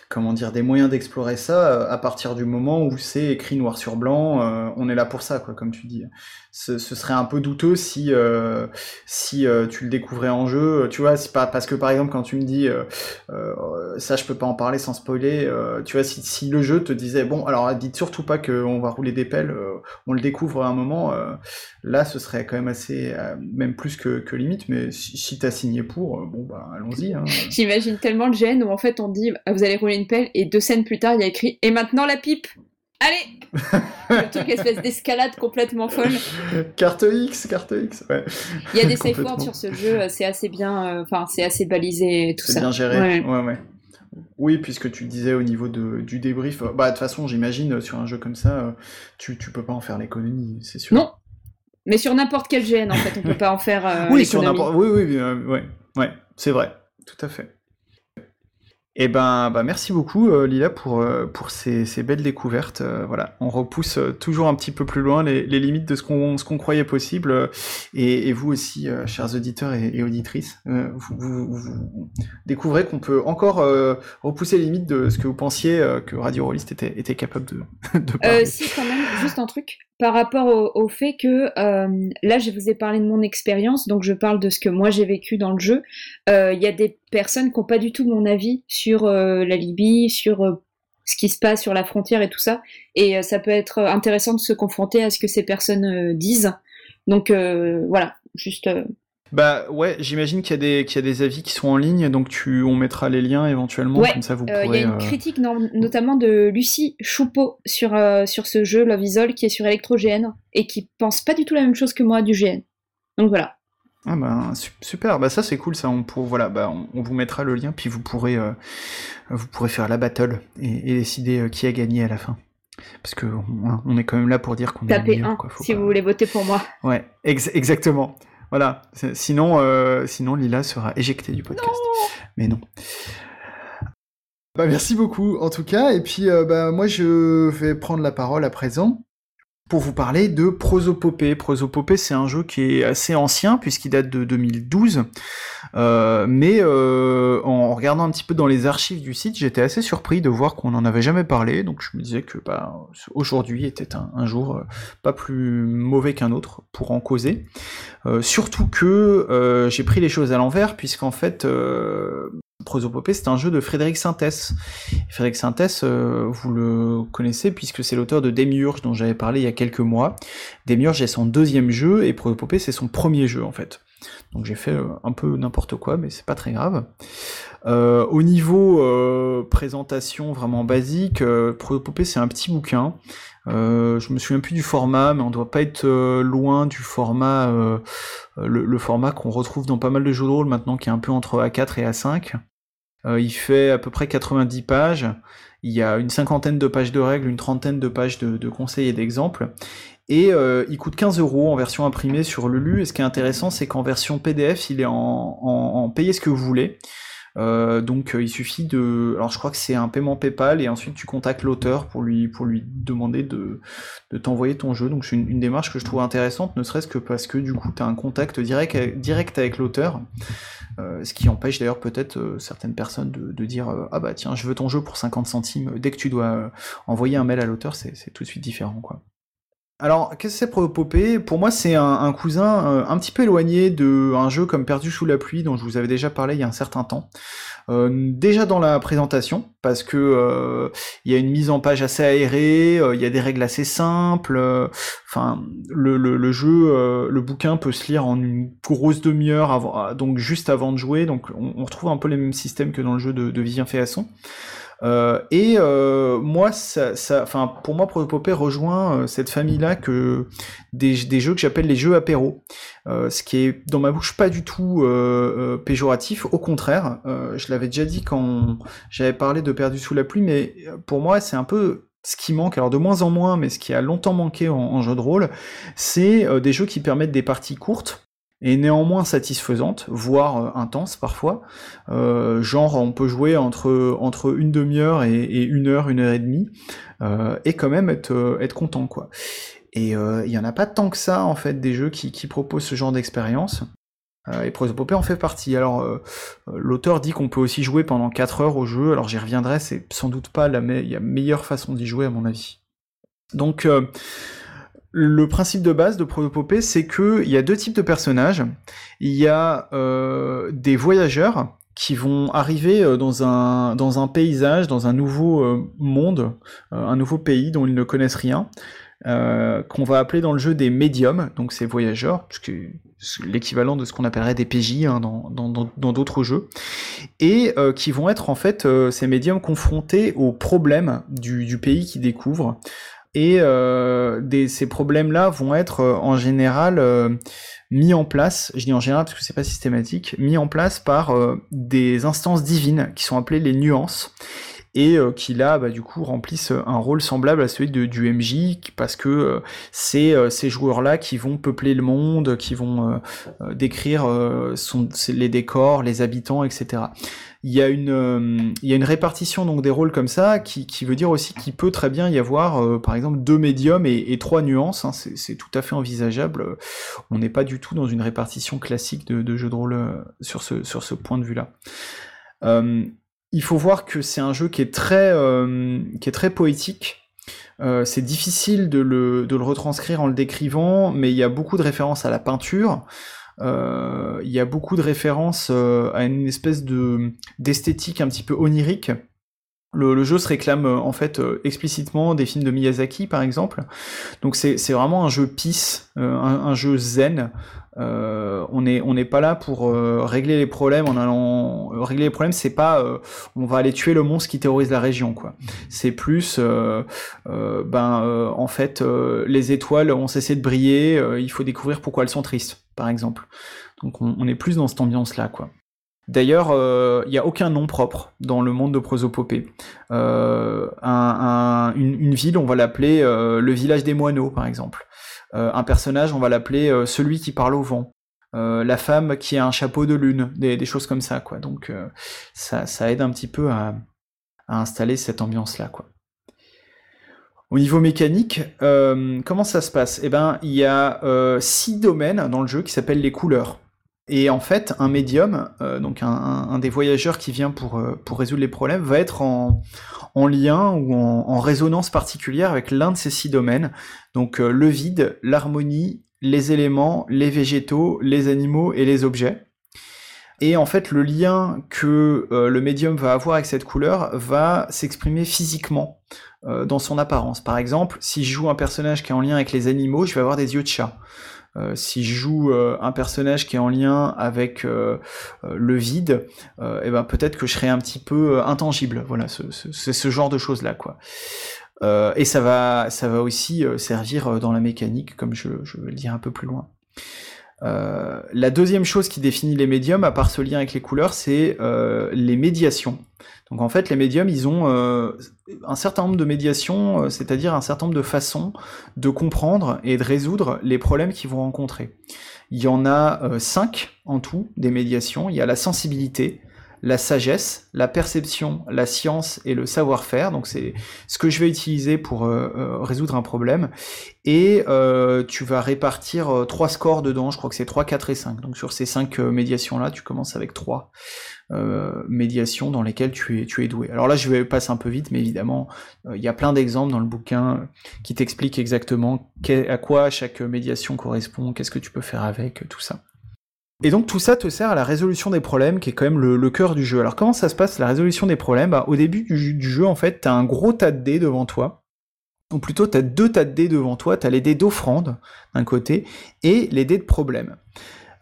comment dire des moyens d'explorer ça euh, à partir du moment où c'est écrit noir sur blanc. on est là pour ça, quoi, comme tu dis ce, serait un peu douteux si euh, euh, tu le découvrais en jeu. Tu vois, pas parce que par exemple quand tu me dis euh, ça, je peux pas en parler sans spoiler. tu vois, si, le jeu te disait bon, alors dites surtout pas qu'on va rouler des pelles, on le découvre à un moment. là, ce serait quand même assez, même plus que, que limite. Mais si, si t'as signé pour, bon bah allons-y. Hein. J'imagine tellement le gêne où en fait on dit vous allez rouler une pelle et deux scènes plus tard il y a écrit et maintenant la pipe. Allez Le truc espèce d'escalade complètement folle. Carte X, carte X, ouais. Il y a des safe words sur ce jeu, c'est assez bien, euh, enfin c'est assez balisé et tout ça. C'est bien géré, ouais. ouais, Oui, puisque tu disais au niveau de, du débrief, euh, bah de toute façon j'imagine sur un jeu comme ça, euh, tu, tu peux pas en faire l'économie, c'est sûr. Non, mais sur n'importe quel GN en fait, on peut pas en faire oui, sur n'importe, oui, oui, oui, ouais, c'est vrai, tout à fait. Eh ben, bah merci beaucoup euh, Lila pour, euh, pour ces, ces, belles découvertes. Euh, voilà, on repousse toujours un petit peu plus loin les, les limites de ce qu'on croyait possible. Et, et, vous aussi, chers auditeurs et, et auditrices, vous, vous, vous, découvrez qu'on peut encore repousser les limites de ce que vous pensiez que Radio Rollist était, était capable de, de parler. si, quand même, juste un truc par rapport au, fait que euh, là, je vous ai parlé de mon expérience, donc je parle de ce que moi j'ai vécu dans le jeu. Euh, il y a des personnes qui n'ont pas du tout mon avis sur euh, la Libye, sur ce qui se passe sur la frontière et tout ça, et ça peut être intéressant de se confronter à ce que ces personnes disent. Donc voilà, juste bah ouais, j'imagine qu'il y, a des, qu'il y a des avis qui sont en ligne, donc tu, on mettra les liens éventuellement, comme ça vous pourrez... Il y a une critique notamment de Lucie Choupeau sur, euh, sur ce jeu, Love Isol, qui est sur ElectroGN, et qui pense pas du tout la même chose que moi du GN. Donc voilà. Ah bah super, bah ça c'est cool ça, on pour, voilà, bah on, vous mettra le lien, puis vous pourrez, euh, vous pourrez faire la battle et, décider euh, qui a gagné à la fin. Parce que on, est quand même là pour dire qu'on est Tapez un, si vous voulez voter pour moi. Ouais, exactement. Voilà. Sinon, euh, sinon Lila sera éjectée du podcast. Mais non. Bah, merci beaucoup en tout cas. Et puis euh, bah, moi je vais prendre la parole à présent pour vous parler de Prosopopée. Prosopopée, c'est un jeu qui est assez ancien puisqu'il date de 2012, euh, mais euh, en regardant un petit peu dans les archives du site, j'étais assez surpris de voir qu'on n'en avait jamais parlé, donc je me disais que bah, aujourd'hui était un, jour euh, pas plus mauvais qu'un autre pour en causer. surtout que j'ai pris les choses à l'envers puisqu'en fait Prosopopée, c'est un jeu de Frédéric Sintès. Frédéric Sintès, euh, vous le connaissez puisque c'est l'auteur de Demiurge dont j'avais parlé il y a quelques mois. Demiurge est son deuxième jeu et Prosopopée c'est son premier jeu en fait. Donc j'ai fait euh, un peu n'importe quoi, mais c'est pas très grave. Euh, au niveau présentation vraiment basique, Prosopopée c'est un petit bouquin. je me souviens plus du format, mais on doit pas être loin du format, le, format qu'on retrouve dans pas mal de jeux de rôle maintenant, qui est un peu entre A4 et A5. Euh, il fait à peu près 90 pages. Il y a une cinquantaine de pages de règles, une trentaine de pages de, conseils et d'exemples. Et euh, il coûte 15 euros en version imprimée sur Lulu. Et ce qui est intéressant, c'est qu'en version PDF, il est en, en, payez ce que vous voulez. Euh, donc il suffit de, alors je crois que c'est un paiement PayPal et ensuite tu contactes l'auteur pour lui pour lui demander de, de t'envoyer ton jeu. Donc c'est une, démarche que je trouve intéressante, ne serait-ce que parce que du coup tu un contact direct direct avec l'auteur. Euh, ce qui empêche d'ailleurs peut-être euh, certaines personnes de, dire euh, ah bah tiens je veux ton jeu pour 50 centimes dès que tu dois envoyer un mail à l'auteur c'est tout de suite différent quoi. Alors, qu'est-ce que c'est Protopopée Pour moi, c'est un, cousin euh, un petit peu éloigné de un jeu comme Perdu sous la pluie, dont je vous avais déjà parlé il y a un certain temps. Euh, déjà dans la présentation, parce que euh, il y a une mise en page assez aérée, il y a des règles assez simples. Enfin, le, jeu, le bouquin peut se lire en une grosse demi-heure, donc juste avant de jouer. Donc, on, retrouve un peu les mêmes systèmes que dans le jeu de, de Vivien Féasson. Euh, et euh, moi, ça, ça, pour moi, Protopopée rejoint euh, cette famille-là que des, jeux que j'appelle les jeux apéro, ce qui est dans ma bouche pas du tout péjoratif. Au contraire, je l'avais déjà dit quand j'avais parlé de Perdu sous la pluie, mais pour moi, c'est un peu ce qui manque, alors de moins en moins, mais ce qui a longtemps manqué en jeu de rôle, c'est des jeux qui permettent des parties courtes et néanmoins satisfaisante, voire euh, intense parfois. Euh, genre on peut jouer entre, entre une demi-heure et, une heure, une heure et demie, euh, et quand même être, content quoi. Et il y en a pas tant que ça en fait des jeux qui, qui proposent ce genre d'expérience. et Prosopopée en fait partie. Alors l'auteur dit qu'on peut aussi jouer pendant 4 heures au jeu, alors j'y reviendrai, c'est sans doute pas la meilleure façon d'y jouer à mon avis. Donc le principe de base de Protopopée, c'est qu'il y a deux types de personnages. Il y a euh, des voyageurs qui vont arriver euh, dans un, paysage, dans un nouveau euh, monde, un nouveau pays dont ils ne connaissent rien, qu'on va appeler dans le jeu des médiums, donc ces voyageurs, l'équivalent de ce qu'on appellerait des PJ hein, dans d'autres jeux, et qui vont être en fait ces médiums confrontés aux problèmes du, du pays qu'ils découvrent. Et euh, ces problèmes-là vont être euh, en général euh, mis en place, je dis en général parce que c'est pas systématique, mis en place par des instances divines qui sont appelées les nuances et qui là bah, du coup remplissent un rôle semblable à celui du MJ parce que c'est ces joueurs là qui vont peupler le monde, qui vont décrire son, les décors, les habitants, etc il y a une euh, il y a une répartition donc des rôles comme ça qui, veut dire aussi qu'il peut très bien y avoir euh, par exemple deux médiums et, trois nuances hein, c'est tout à fait envisageable. On n'est pas du tout dans une répartition classique de, de jeu de rôle euh, sur ce point de vue là il faut voir que c'est un jeu qui est très qui est très poétique. C'est difficile de le, de le retranscrire en le décrivant, mais il y a beaucoup de références à la peinture. Euh, il y a beaucoup de références euh, à une espèce de d'esthétique un petit peu onirique. Le, jeu se réclame euh, en fait explicitement des films de Miyazaki par exemple. Donc c'est vraiment un jeu peace, un, jeu zen. On n'est on pas là pour régler les problèmes en allant régler les problèmes. C'est pas on va aller tuer le monstre qui terrorise la région quoi. C'est plus ben en fait les étoiles ont cessé de briller. il faut découvrir pourquoi elles sont tristes par exemple. Donc on, est plus dans cette ambiance-là, quoi. D'ailleurs, il euh, n'y a aucun nom propre dans le monde de prosopopée. Euh, une, ville, on va l'appeler euh, le village des moineaux, par exemple. Un personnage, on va l'appeler celui qui parle au vent. la femme qui a un chapeau de lune, des, choses comme ça, quoi. Donc ça, aide un petit peu à, installer cette ambiance-là, quoi. Au niveau mécanique, euh, comment ça se passe? Eh ben, il y a euh, six domaines dans le jeu qui s'appellent les couleurs. Et en fait, un médium, euh, donc un, des voyageurs qui vient pour, pour résoudre les problèmes, va être en, lien ou en, résonance particulière avec l'un de ces six domaines. Donc le vide, l'harmonie, les éléments, les végétaux, les animaux et les objets. Et en fait, le lien que le médium va avoir avec cette couleur va s'exprimer physiquement euh, dans son apparence. Par exemple, si je joue un personnage qui est en lien avec les animaux, je vais avoir des yeux de chat. Euh, si je joue euh, un personnage qui est en lien avec le vide, et eh ben peut-être que je serai un petit peu intangible. Voilà, c'est ce, genre de choses là, et ça va, aussi servir dans la mécanique, comme je vais le dire un peu plus loin. la deuxième chose qui définit les médiums, à part ce lien avec les couleurs, c'est les médiations. Donc en fait, les médiums, ils ont euh, un certain nombre de médiations, euh, c'est-à-dire un certain nombre de façons de comprendre et de résoudre les problèmes qu'ils vont rencontrer. Il y en a euh, cinq en tout des médiations. Il y a la sensibilité, la sagesse, la perception, la science et le savoir-faire. Donc c'est ce que je vais utiliser pour euh, euh, résoudre un problème. Et euh, tu vas répartir trois scores dedans, je crois que c'est 3, 4 et 5. Donc sur ces cinq médiations-là, tu commences avec trois médiations dans lesquelles tu es, tu es doué. Alors là, je vais passer un peu vite, mais évidemment, il y a plein d'exemples dans le bouquin qui t'expliquent exactement à quoi chaque médiation correspond, qu'est-ce que tu peux faire avec, tout ça. Et donc tout ça te sert à la résolution des problèmes, qui est quand même le, cœur du jeu. Alors comment ça se passe la résolution des problèmes? Bah, Au début du, jeu, en fait, t'as un gros tas de dés devant toi. Ou plutôt, t'as deux tas de dés devant toi. T'as les dés d'offrande d'un côté et les dés de problème.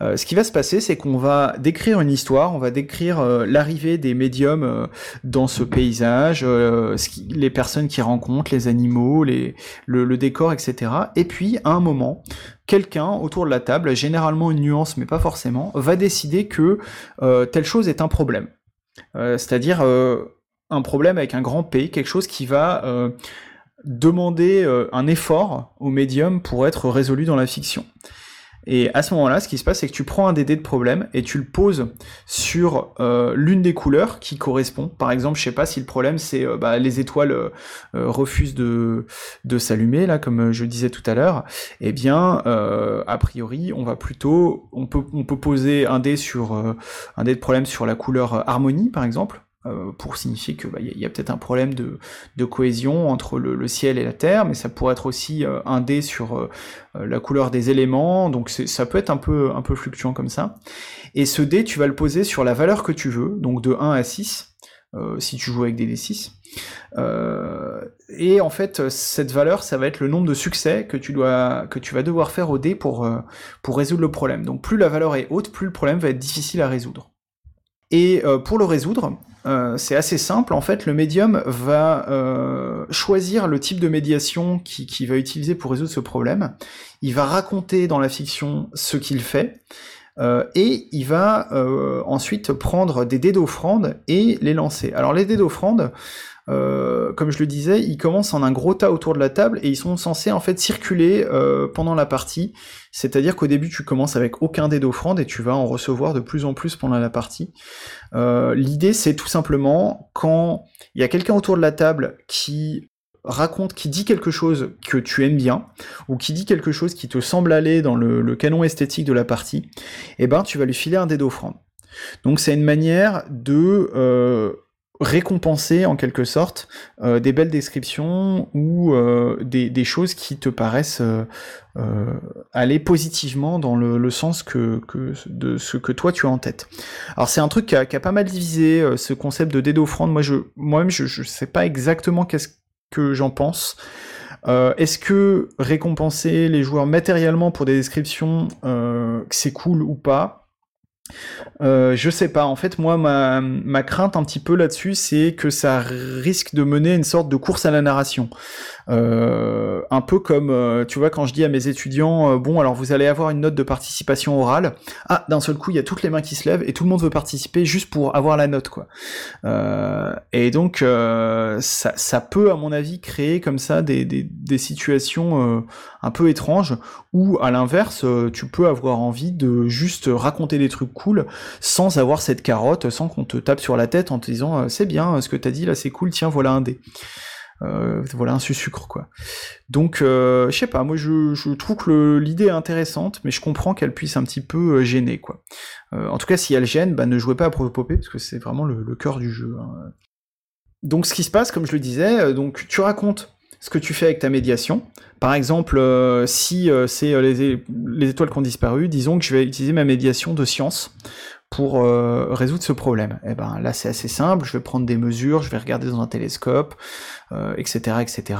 Euh, ce qui va se passer, c'est qu'on va décrire une histoire, on va décrire euh, l'arrivée des médiums euh, dans ce paysage, les personnes qui rencontrent, les animaux, le, décor, etc. Et puis, à un moment, quelqu'un autour de la table, généralement une nuance, mais pas forcément, va décider que telle chose est un problème. C'est-à-dire un problème avec un grand P, quelque chose qui va demander un effort au médium pour être résolu dans la fiction. Et à ce moment-là, ce qui se passe, c'est que tu prends un dé de problème et tu le poses sur euh, l'une des couleurs qui correspond. Par exemple, je sais pas si le problème c'est euh, bah, les étoiles euh, refusent de, de s'allumer, là, comme je disais tout à l'heure. Eh bien, a priori, on va plutôt, on peut, on peut poser un dé sur un dé de problème sur la couleur harmonie, par exemple. Euh, pour signifier que bah, y a, peut-être un problème de, cohésion entre le, ciel et la terre, mais ça pourrait être aussi euh, un dé sur euh, la couleur des éléments, donc ça peut être un peu, fluctuant comme ça. Et ce dé, tu vas le poser sur la valeur que tu veux, donc de 1 à 6, si tu joues avec des D6. et en fait, cette valeur, ça va être le nombre de succès que tu, dois, que tu vas devoir faire au dé pour résoudre le problème. Donc plus la valeur est haute, plus le problème va être difficile à résoudre. Et pour le résoudre, euh, c'est assez simple. En fait, le médium va euh, choisir le type de médiation qu'il qui va utiliser pour résoudre ce problème. Il va raconter dans la fiction ce qu'il fait. Euh, et il va ensuite prendre des dés d'offrande et les lancer. Alors les dés d'offrande, euh, comme je le disais, ils commencent en un gros tas autour de la table et ils sont censés en fait circuler euh, pendant la partie. C'est-à-dire qu'au début tu commences avec aucun dé d'offrande et tu vas en recevoir de plus en plus pendant la partie. Euh, l'idée c'est tout simplement quand il y a quelqu'un autour de la table qui raconte, qui dit quelque chose que tu aimes bien, ou qui dit quelque chose qui te semble aller dans le, canon esthétique de la partie, eh ben tu vas lui filer un dé d'offrande. Donc c'est une manière de récompenser en quelque sorte euh, des belles descriptions ou euh, des, choses qui te paraissent euh, aller positivement dans le, sens que, de ce que toi tu as en tête. Alors c'est un truc qui a, pas mal divisé ce concept de dé d'offrande. Moi je moi-même je, je sais pas exactement qu'est-ce que j'en pense. Est-ce que récompenser les joueurs matériellement pour des descriptions, c'est cool ou pas? Euh, je sais pas. En fait, moi, ma, crainte un petit peu là-dessus, c'est que ça risque de mener une sorte de course à la narration. Euh, un peu comme, euh, tu vois, quand je dis à mes étudiants, bon, alors vous allez avoir une note de participation orale. Ah, d'un seul coup, il y a toutes les mains qui se lèvent et tout le monde veut participer juste pour avoir la note, quoi. et donc, ça, peut, à mon avis, créer comme ça des situations un peu étranges où, à l'inverse, tu peux avoir envie de juste raconter des trucs cool sans avoir cette carotte, sans qu'on te tape sur la tête en te disant c'est bien ce que t'as dit là, c'est cool, tiens, voilà un dé. Euh, voilà un sucre quoi. Donc euh, je sais pas, moi je, trouve que l'idée est intéressante, mais je comprends qu'elle puisse un petit peu euh, gêner quoi. en tout cas si elle gêne, bah, ne jouez pas à Popé parce que c'est vraiment le, cœur du jeu. Hein. Donc ce qui se passe, comme je le disais, donc tu racontes ce que tu fais avec ta médiation. Par exemple, si c'est les, les, étoiles qui ont disparu, disons que je vais utiliser ma médiation de science pour euh, résoudre ce problème Eh ben là c'est assez simple, je vais prendre des mesures, je vais regarder dans un télescope, etc. Euh, etc.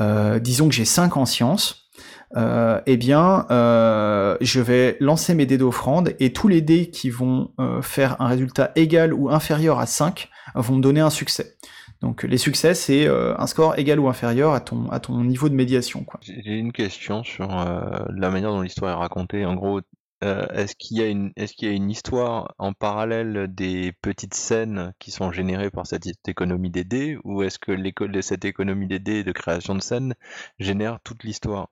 Euh, disons que j'ai 5 en sciences, eh bien je vais lancer mes dés d'offrande et tous les dés qui vont faire un résultat égal ou inférieur à 5 vont me donner un succès. Donc les succès, c'est un score égal ou inférieur à ton, à ton niveau de médiation. J'ai une question sur la manière dont l'histoire est racontée. En gros, euh, est-ce qu'il y a une est-ce qu'il y a une histoire en parallèle des petites scènes qui sont générées par cette économie des dés ou est-ce que cette économie des dés de création de scènes génère toute l'histoire?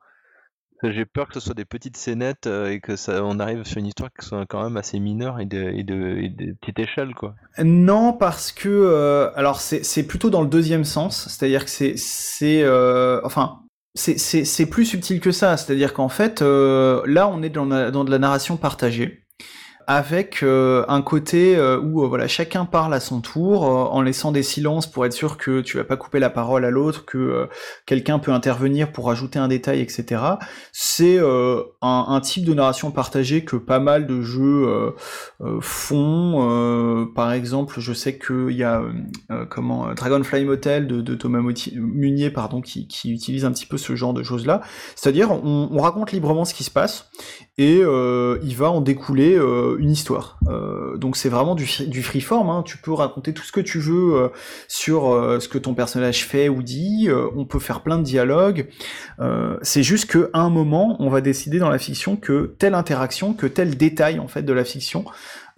J'ai peur que ce soit des petites scénettes euh, et que ça, on arrive sur une histoire qui soit quand même assez mineure et de, et de, et de petite échelle, quoi. Non, parce que euh, alors c'est plutôt dans le deuxième sens, c'est-à-dire que c'est euh, enfin c'est plus subtil que ça, c'est-à-dire qu'en fait là on est dans de la narration partagée avec euh, un côté euh, où euh, voilà chacun parle à son tour en laissant des silences pour être sûr que tu vas pas couper la parole à l'autre, que quelqu'un peut intervenir pour ajouter un détail, etc. C'est un, type de narration partagée que pas mal de jeux font. par exemple, je sais qu'il y a comment Dragonfly Motel de, Thomas Munier pardon qui, utilise un petit peu ce genre de choses là. C'est-à-dire on, on raconte librement ce qui se passe et il va en découler une histoire. Euh, donc c'est vraiment du, freeform, hein. tu peux raconter tout ce que tu veux euh, sur euh, ce que ton personnage fait ou dit, on peut faire plein de dialogues, c'est juste qu'à un moment, on va décider dans la fiction que telle interaction, que tel détail en fait de la fiction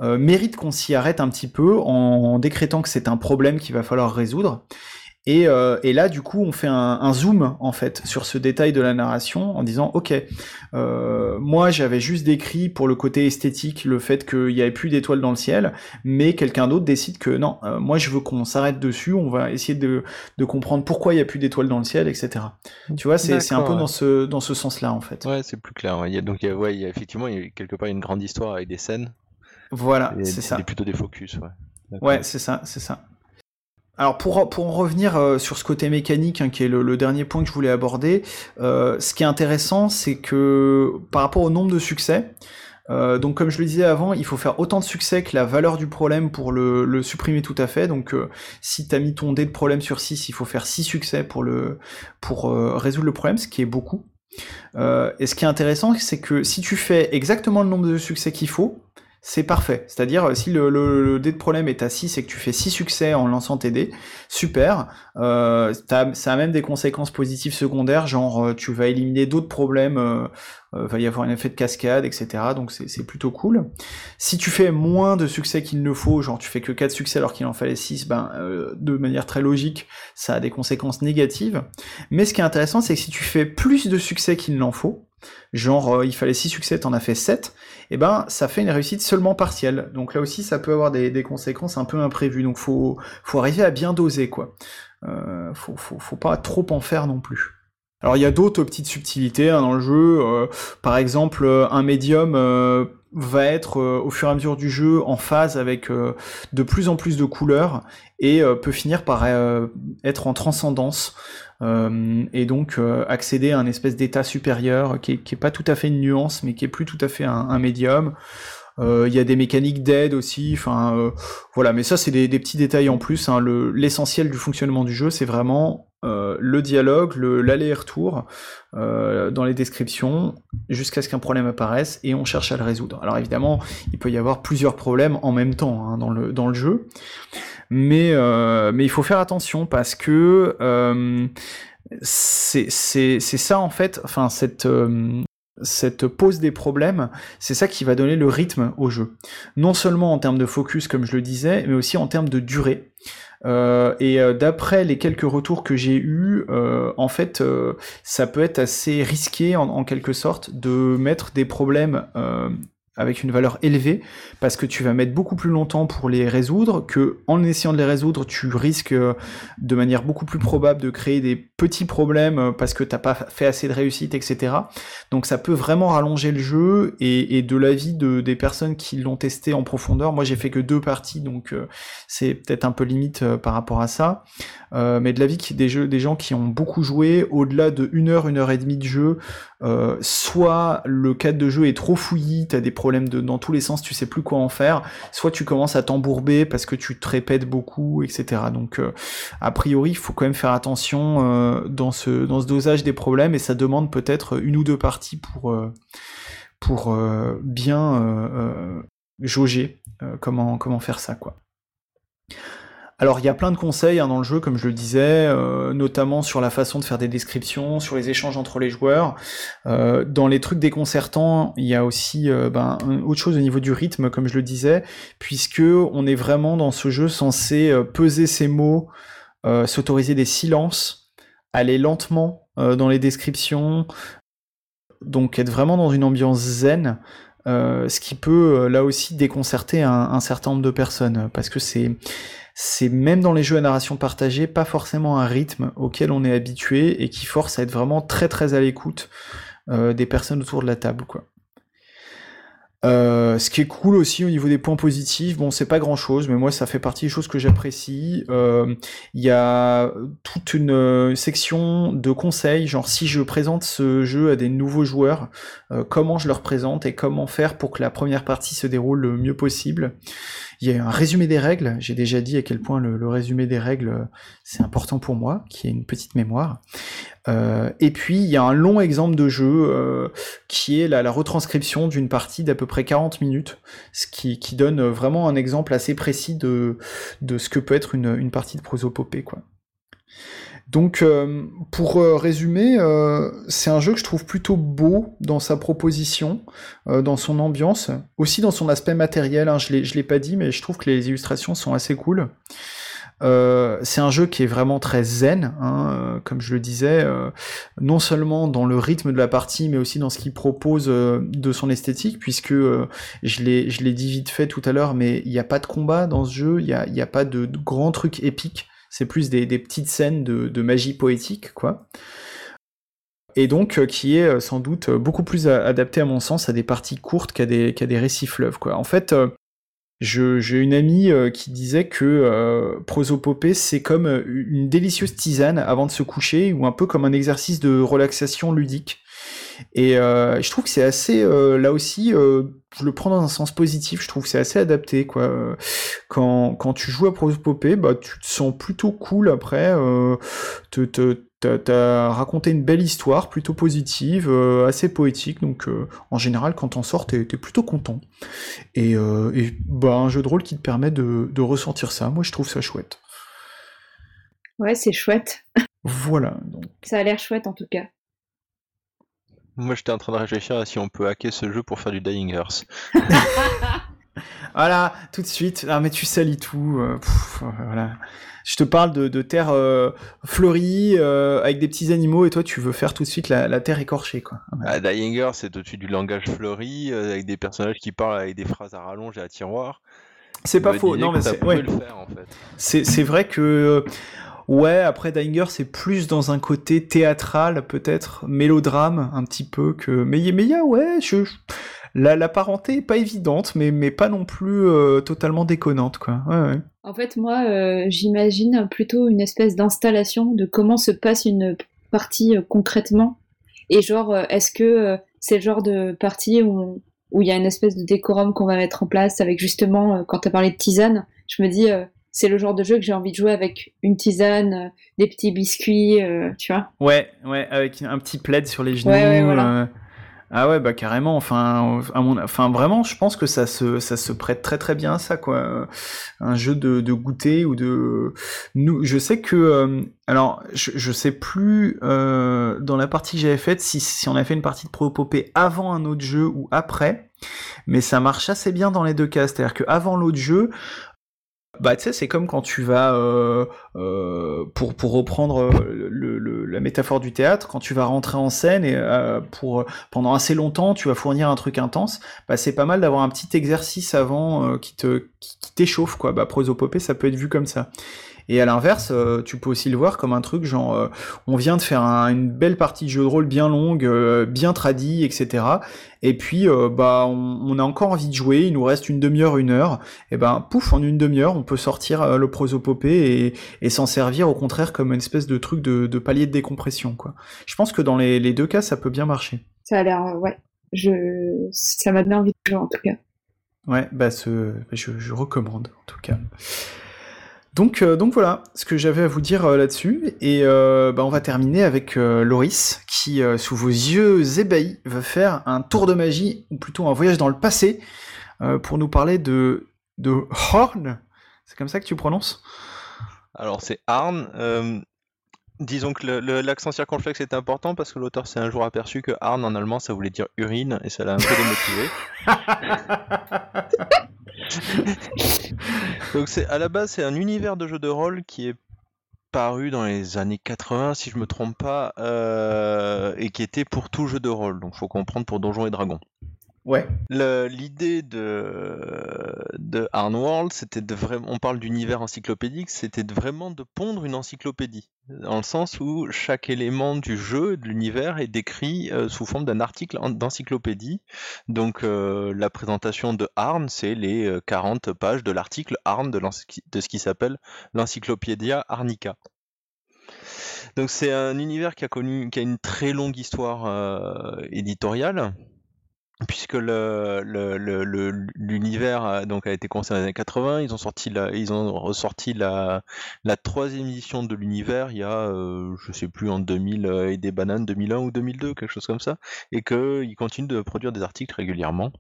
mérite qu'on s'y arrête un petit peu en décrétant que c'est un problème qu'il va falloir résoudre. Euh, et, là, du coup, on fait un, zoom en fait sur ce détail de la narration en disant, ok, euh, moi j'avais juste décrit pour le côté esthétique le fait qu'il n'y avait plus d'étoiles dans le ciel, mais quelqu'un d'autre décide que non, euh, moi je veux qu'on s'arrête dessus, on va essayer de, comprendre pourquoi il n'y a plus d'étoiles dans le ciel, etc. Tu vois, c'est un peu dans ce dans ce sens-là en fait. Ouais, c'est plus clair. Il y a, donc il y a, ouais, il y a, effectivement, il y a quelque part une grande histoire avec des scènes. Voilà, c'est ça. plutôt des focus. Ouais, c'est ça, c'est ça. Alors pour, pour en revenir euh, sur ce côté mécanique, hein, qui est le, dernier point que je voulais aborder, euh, ce qui est intéressant, c'est que par rapport au nombre de succès, euh, donc comme je le disais avant, il faut faire autant de succès que la valeur du problème pour le, supprimer tout à fait. Donc si tu as mis ton dé de problème sur 6, il faut faire 6 succès pour, le, pour résoudre le problème, ce qui est beaucoup. et ce qui est intéressant, c'est que si tu fais exactement le nombre de succès qu'il faut, c'est parfait. C'est-à-dire, euh, si le, dé de problème est à 6 et que tu fais 6 succès en lançant tes dés, super. Euh, ça a même des conséquences positives secondaires, genre euh, tu vas éliminer d'autres problèmes, euh, va y avoir un effet de cascade, etc. Donc c'est plutôt cool. Si tu fais moins de succès qu'il ne faut, genre tu fais que 4 succès alors qu'il en fallait 6, ben, de manière très logique, ça a des conséquences négatives. Mais ce qui est intéressant, c'est que si tu fais plus de succès qu'il n'en faut, genre euh, il fallait 6 succès, t'en as fait 7, et eh ben ça fait une réussite seulement partielle. Donc là aussi ça peut avoir des, conséquences un peu imprévues, donc faut, faut arriver à bien doser quoi. Euh, faut, faut, pas trop en faire non plus. Alors il y a d'autres petites subtilités hein, dans le jeu, euh, par exemple un médium va être au fur et à mesure du jeu en phase avec de plus en plus de couleurs et peut finir par être en transcendance. Euh, et donc euh, accéder à un espèce d'état supérieur qui est, pas tout à fait une nuance, mais qui est plus tout à fait un, médium. Euh, il y a des mécaniques d'aide aussi, enfin voilà, mais ça c'est des, petits détails en plus. Hein. L'essentiel du fonctionnement du jeu, c'est vraiment le dialogue, l'aller-retour dans les descriptions jusqu'à ce qu'un problème apparaisse et on cherche à le résoudre. Alors évidemment, il peut y avoir plusieurs problèmes en même temps hein, dans, le, jeu. Mais, euh, mais il faut faire attention parce que euh, c'est ça en fait, enfin cette, euh, cette pose des problèmes, c'est ça qui va donner le rythme au jeu. Non seulement en termes de focus, comme je le disais, mais aussi en termes de durée. Euh, et euh, d'après les quelques retours que j'ai eus, euh, en fait, ça peut être assez risqué en, en, quelque sorte de mettre des problèmes avec une valeur élevée, parce que tu vas mettre beaucoup plus longtemps pour les résoudre, que en essayant de les résoudre, tu risques euh, de manière beaucoup plus probable de créer des petits problèmes euh, parce que t'as pas fait assez de réussite, etc. Donc ça peut vraiment rallonger le jeu, et, de l'avis de, des personnes qui l'ont testé en profondeur, moi j'ai fait que deux parties, donc euh, c'est peut-être un peu limite par rapport à ça, mais de l'avis des, jeux, des gens qui ont beaucoup joué, au-delà de une heure, une heure et demie de jeu, soit le cadre de jeu est trop fouillis, t'as des problèmes de dans tous les sens, tu sais plus quoi en faire. Soit tu commences à t'embourber parce que tu te répètes beaucoup, etc. Donc euh, a priori, il faut quand même faire attention euh, dans ce dans ce dosage des problèmes et ça demande peut-être une ou deux parties pour euh, pour bien jauger comment comment faire ça quoi. Alors il y a plein de conseils hein, dans le jeu, comme je le disais, euh, notamment sur la façon de faire des descriptions, sur les échanges entre les joueurs. Euh, dans les trucs déconcertants, il y a aussi euh, ben, autre chose au niveau du rythme, comme je le disais, puisque on est vraiment dans ce jeu censé peser ses mots, s'autoriser des silences, aller lentement dans les descriptions, donc être vraiment dans une ambiance zen, ce qui peut là aussi déconcerter un, certain nombre de personnes, parce que c'est c'est même dans les jeux à narration partagée pas forcément un rythme auquel on est habitué et qui force à être vraiment très très à l'écoute des personnes autour de la table, quoi. Euh, ce qui est cool aussi au niveau des points positifs, bon, c'est pas grand chose, mais moi ça fait partie des choses que j'apprécie. Euh, il y a toute une euh, section de conseils, genre si je présente ce jeu à des nouveaux joueurs, comment je leur présente et comment faire pour que la première partie se déroule le mieux possible. Il y a un résumé des règles. J'ai déjà dit à quel point le, résumé des règles c'est important pour moi, qui est une petite mémoire. Et puis il y a un long exemple de jeu qui est la, retranscription d'une partie d'à peu près 40 minutes, ce qui, donne vraiment un exemple assez précis de, ce que peut être une, partie de prosopopée. Donc, euh, pour euh, résumer, euh, c'est un jeu que je trouve plutôt beau dans sa proposition, dans son ambiance, aussi dans son aspect matériel. Hein, je ne l'ai pas dit, mais je trouve que les illustrations sont assez cool. C'est un jeu qui est vraiment très zen, hein, comme je le disais, non seulement dans le rythme de la partie, mais aussi dans ce qu'il propose de son esthétique, puisque je l'ai dit vite fait tout à l'heure, mais il n'y a pas de combat dans ce jeu, il n'y a, a, pas de, de grands trucs épiques c'est plus des, petites scènes de, magie poétique, quoi. Et donc, euh, qui est euh, sans doute beaucoup plus adapté, à mon sens, à des parties courtes qu'à des, récits fleuves, quoi. En fait, euh, j'ai une amie qui disait que prosopopée, c'est comme une délicieuse tisane avant de se coucher, ou un peu comme un exercice de relaxation ludique. Et euh, je trouve que c'est assez, euh, là aussi, euh, je le prends dans un sens positif, je trouve que c'est assez adapté, quoi. Quand, quand tu joues à Prosopopée, bah, tu te sens plutôt cool après, te, te, t'as raconté une belle histoire, plutôt positive, assez poétique, donc en général, quand t'en sors, t'es es plutôt content. Et, et, bah, un jeu de rôle qui te permet de, de ressentir ça, moi je trouve ça chouette. Ouais, c'est chouette. Voilà. Ça a l'air chouette en tout cas. Moi, j'étais en train de réfléchir à si on peut hacker ce jeu pour faire du Dying Earth. voilà, tout de suite. Ah, mais tu salis tout. Euh, voilà. Je te parle de, de terre euh, fleurie euh, avec des petits animaux et toi, tu veux faire tout de suite la, terre écorchée, quoi. Ah, Dying Earth, c'est au-dessus du langage fleuri avec des personnages qui parlent avec des phrases à rallonge et à tiroir. C'est pas faux. Non, mais c'est ouais. en fait. C'est vrai que Ouais, après Dinger, c'est plus dans un côté théâtral, peut-être, mélodrame, un petit peu que. Mais il y a, ouais, je... La, la, parenté est pas évidente, mais, mais pas non plus euh, totalement déconnante, quoi. Ouais, En fait, moi, euh, j'imagine plutôt une espèce d'installation de comment se passe une partie euh, concrètement. Et genre, est-ce que c'est le genre de partie où où il y a une espèce de décorum qu'on va mettre en place avec justement, quand tu as parlé de tisane, je me dis, c'est le genre de jeu que j'ai envie de jouer avec une tisane, des petits biscuits, euh, tu vois. Ouais, ouais, avec un petit plaid sur les genoux. Euh. Ah ouais, bah carrément. Enfin, vraiment, je pense que ça se, prête très très bien à ça, quoi. Un jeu de, goûter ou de. Je sais que, alors, je, je sais plus dans la partie que j'avais faite si, on a fait une partie de Pro Popé avant un autre jeu ou après, mais ça marche assez bien dans les deux cas. C'est-à-dire que avant l'autre jeu, bah tu sais, c'est comme quand tu vas, euh, euh, pour, pour reprendre euh, le, la métaphore du théâtre, quand tu vas rentrer en scène et pour pendant assez longtemps, tu vas fournir un truc intense, bah c'est pas mal d'avoir un petit exercice avant qui te qui, t'échauffe quoi. Bah prosopopée, ça peut être vu comme ça. Et à l'inverse, euh, tu peux aussi le voir comme un truc genre, euh, on vient de faire une belle partie de jeu de rôle bien longue, euh, bien tradie, etc. Et puis, bah, on, a encore envie de jouer, il nous reste une demi-heure, une heure. Et ben, pouf, en une demi-heure, on peut sortir le prosopopée et, s'en servir au contraire comme une espèce de truc de, palier de décompression, quoi. Je pense que dans les, deux cas, ça peut bien marcher. Ça a l'air, ouais. Je, ça m'a donné envie de jouer en tout cas. Ouais, bah ce, je, je recommande en tout cas. Donc, euh, donc voilà ce que j'avais à vous dire euh, là-dessus. Et euh, bah, on va terminer avec Loris, qui, sous vos yeux ébahis, va faire un tour de magie, ou plutôt un voyage dans le passé, pour nous parler de, de Horn. C'est comme ça que tu prononces? Alors c'est Arn. Disons que l'accent circonflexe est important parce que l'auteur s'est un jour aperçu que Arn en allemand ça voulait dire urine et ça l'a un peu démotivé. Donc c'est à la base c'est un univers de jeu de rôle qui est disparu dans les années 80, si je me trompe pas, et qui était pour tout jeu de rôle. Donc, faut comprendre pour Donjons et Dragons. Ouais. L'idée de, de World, c'était de vraiment, on parle d'univers encyclopédique, c'était vraiment de pondre une encyclopédie, dans le sens où chaque élément du jeu, de l'univers, est décrit euh, sous forme d'un article d'encyclopédie. Donc euh, la présentation de Arn, c'est les 40 euh, pages de l'article Arn de, de ce qui s'appelle l'Encyclopédia Arnica. Donc c'est un univers qui a connu, qui a une très longue histoire éditoriale puisque le, le, l'univers a, donc a été conçu dans les années 80, ils ont sorti la, ils ont ressorti la, la troisième édition de l'univers il y a, euh, je sais plus en 2000 euh, et des bananes 2001 ou 2002, quelque chose comme ça, et qu'ils continuent de produire des articles régulièrement,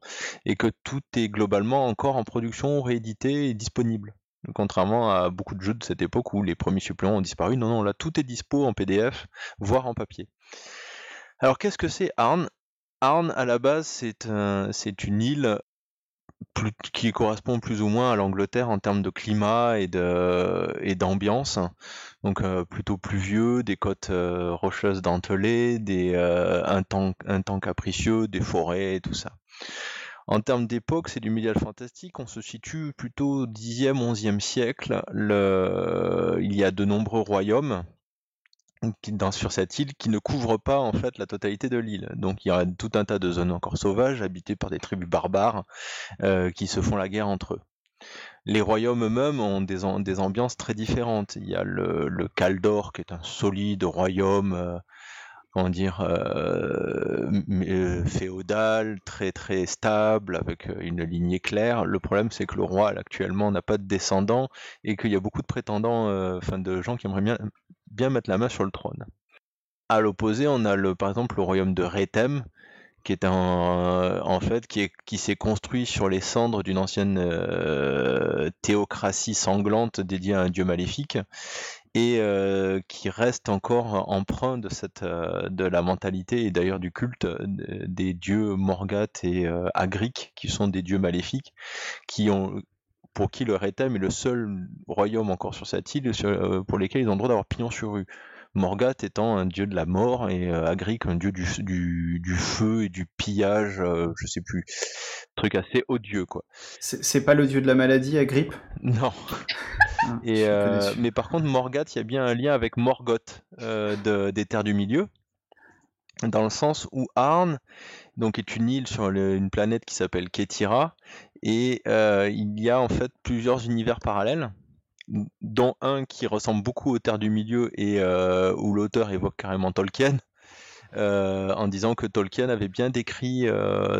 et que tout est globalement encore en production, réédité et disponible. Contrairement à beaucoup de jeux de cette époque où les premiers suppléments ont disparu, non, non, là tout est dispo en PDF, voire en papier. Alors qu'est-ce que c'est ARN Arn, à la base, c'est une île qui correspond plus ou moins à l'Angleterre en termes de climat et d'ambiance. Donc euh, plutôt pluvieux, des côtes euh, rocheuses dentelées, euh, un, temps, capricieux, des forêts et tout ça. En termes d'époque, c'est du médial fantastique. On se situe plutôt au 10e, 11e siècle. il y a de nombreux royaumes dans, sur cette île qui ne couvre pas en fait la totalité de l'île. Donc il y a tout un tas de zones encore sauvages habitées par des tribus barbares euh, qui se font la guerre entre eux. Les royaumes eux-mêmes ont des, ambiances très différentes. Il y a le, le qui est un solide royaume, euh, comment dire, euh, euh, féodal, très très stable, avec une lignée claire. Le problème c'est que le roi actuellement n'a pas de descendants et qu'il y a beaucoup de prétendants, enfin de gens qui aimeraient bien mettre la main sur le trône. À l'opposé, on a le, par exemple le royaume de Réthème, qui est un, en fait qui, est, qui s'est construit sur les cendres d'une ancienne euh, théocratie sanglante dédiée à un dieu maléfique et euh, qui reste encore empreint de cette euh, de la mentalité et d'ailleurs du culte des dieux Morgath et Agric qui sont des dieux maléfiques qui ont pour qui le Réthème est le seul royaume encore sur cette île euh, pour lesquels ils ont le droit d'avoir pignon sur rue. Morgath étant un dieu de la mort et euh, Agric un dieu du, feu et du pillage, euh, je sais plus. Truc assez odieux quoi. C'est pas le dieu de la maladie, Agrippe Non. Ah, et, mais par contre, Morgath, il y a bien un lien avec Morgoth des Terres du Milieu, dans le sens où Arn donc est une île sur une planète qui s'appelle Ketira, et euh, il y a en fait plusieurs univers parallèles, dont un qui ressemble beaucoup aux Terres du Milieu et euh, où l'auteur évoque carrément Tolkien. Euh, en disant que Tolkien avait bien décrit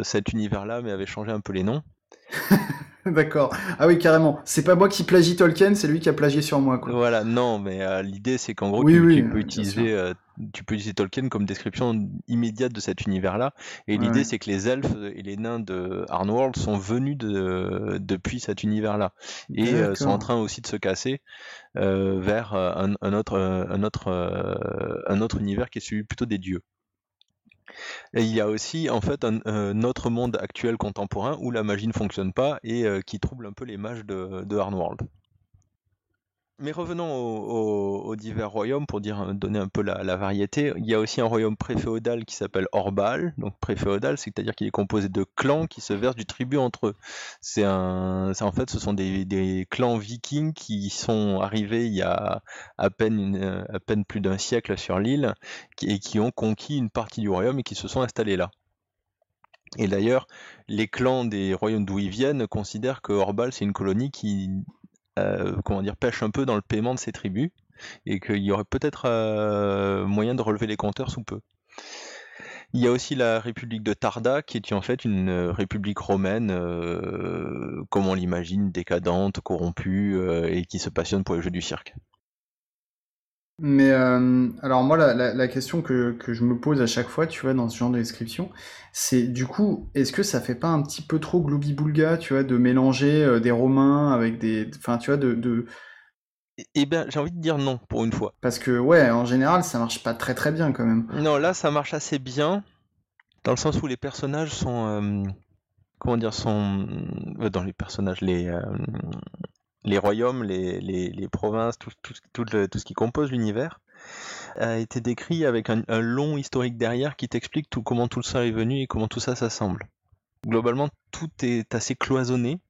cet univers-là, mais avait changé un peu les noms. D'accord. Ah oui, carrément. C'est pas moi qui plagie Tolkien, c'est lui qui a plagié sur moi. Quoi. Voilà, non, mais euh, l'idée c'est qu'en gros, tu, peux utiliser, euh, tu peux utiliser Tolkien comme description immédiate de cet univers-là. Et l'idée c'est que les elfes et les nains de Arnworld sont venus de, depuis cet univers-là et euh, sont en train aussi de se casser vers un, autre, un autre, un autre univers qui est celui plutôt des dieux. Il y a aussi en fait un, autre monde actuel contemporain où la magie ne fonctionne pas et euh, qui trouble un peu les mages de, de World. Mais revenons aux, divers royaumes pour donner un peu la, variété. Il y a aussi un royaume préféodal qui s'appelle Orbal. Donc préféodal, c'est-à-dire qu'il est composé de clans qui se versent du tribut entre eux. C'est un, en fait, ce sont des, clans vikings qui sont arrivés il y a à peine, à peine plus d'un siècle sur l'île et qui ont conquis une partie du royaume et qui se sont installés là. Et d'ailleurs, les clans des royaumes d'où ils viennent considèrent que Orbal c'est une colonie qui comment dire, pêche un peu dans le paiement de ces tribus et qu'il y aurait peut-être euh, moyen de relever les compteurs sous peu. Il y a aussi la République de Tarda, qui est en fait une euh, république romaine, comme on l'imagine, décadente, corrompue, et qui se passionne pour les jeux du cirque. Mais euh, alors moi, la, la, question que, que, je me pose à chaque fois, tu vois, dans ce genre de description, c'est du coup, est-ce que ça fait pas un petit peu trop gloubi-boulga, tu vois, de mélanger euh, des Romains avec des... Enfin, tu vois, de... de... Eh ben, j'ai envie de dire non, pour une fois. Parce que, ouais, en général, ça marche pas très très bien quand même. Non, là, ça marche assez bien, dans le sens où les personnages sont... Euh, comment dire, sont... Dans les personnages, les les royaumes, les, les, provinces, tout, tout, tout, ce qui compose l'univers, a été décrit avec un, long historique derrière qui t'explique tout, comment tout ça est venu et comment tout ça s'assemble. Globalement, tout est assez cloisonné,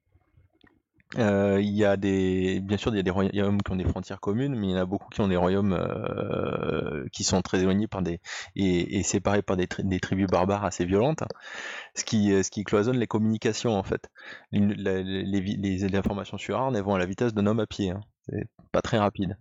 euh, il y a des, bien sûr, il y a des royaumes qui ont des frontières communes, mais il y en a beaucoup qui ont des royaumes euh, qui sont très éloignés par des et, séparés par des, tribus barbares assez violentes, ce qui, ce qui cloisonne les communications en fait. Les, informations sur Arne, vont à la vitesse d'un homme à pied, hein. c'est pas très rapide.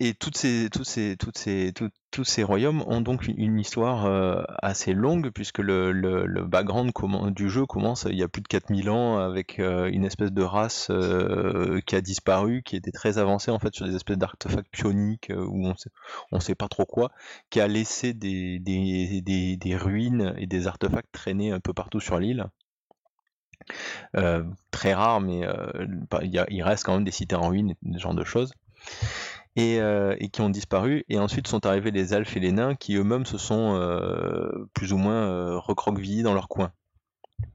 Et toutes ces, toutes ces, toutes ces, tous ces royaumes ont donc une histoire euh, assez longue, puisque le, le, background du jeu commence il y a plus de 4000 ans avec euh, une espèce de race euh, qui a disparu, qui était très avancée en fait sur des espèces d'artefacts pioniques où on sait, sait pas trop quoi, qui a laissé des, des, des, ruines et des artefacts traîner un peu partout sur l'île. très rares, mais bah, il, il, reste quand même des cités en ruine, ce genre de choses. Euh, et, qui ont disparu. Et ensuite sont arrivés les elfes et les nains qui eux-mêmes se sont euh, plus ou moins euh, recroquevillés dans leur coin.